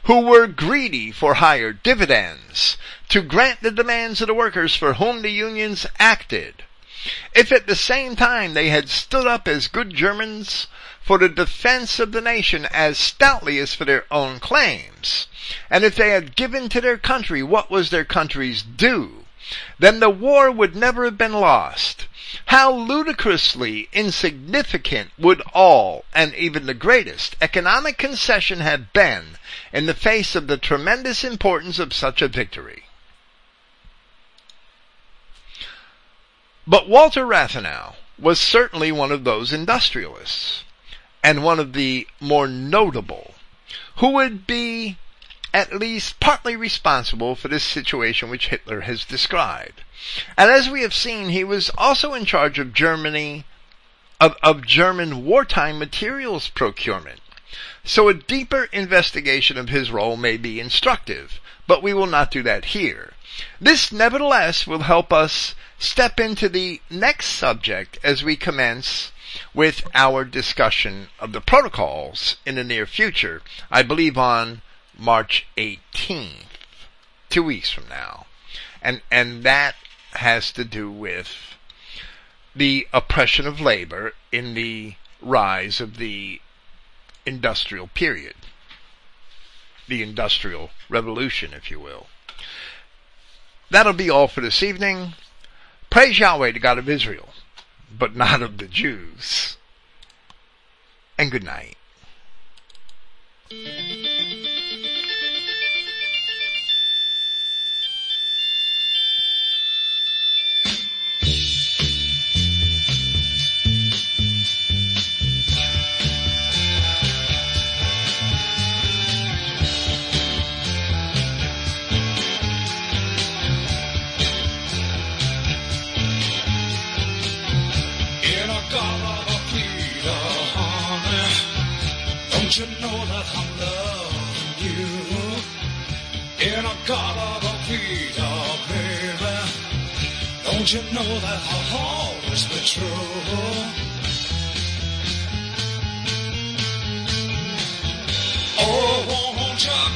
who were greedy for higher dividends, to grant the demands of the workers for whom the unions acted, if at the same time they had stood up as good Germans for the defense of the nation as stoutly as for their own claims, and if they had given to their country what was their country's due, then the war would never have been lost. How ludicrously insignificant would all, and even the greatest, economic concession have been in the face of the tremendous importance of such a victory. But Walter Rathenau was certainly one of those industrialists and one of the more notable, who would be at least partly responsible for this situation which Hitler has described. And as we have seen, he was also in charge of Germany, of, of German wartime materials procurement. So a deeper investigation of his role may be instructive, but we will not do that here. This nevertheless will help us step into the next subject as we commence with our discussion of the protocols in the near future. I believe on March 18th, two weeks from now. And, and that has to do with the oppression of labor in the rise of the industrial period. The industrial revolution, if you will. That'll be all for this evening. Praise Yahweh, the God of Israel but not of the Jews. And good night. You know that I'm loving you? In a God of a Peter, baby. Don't you know that I'll always be true? Oh, won't you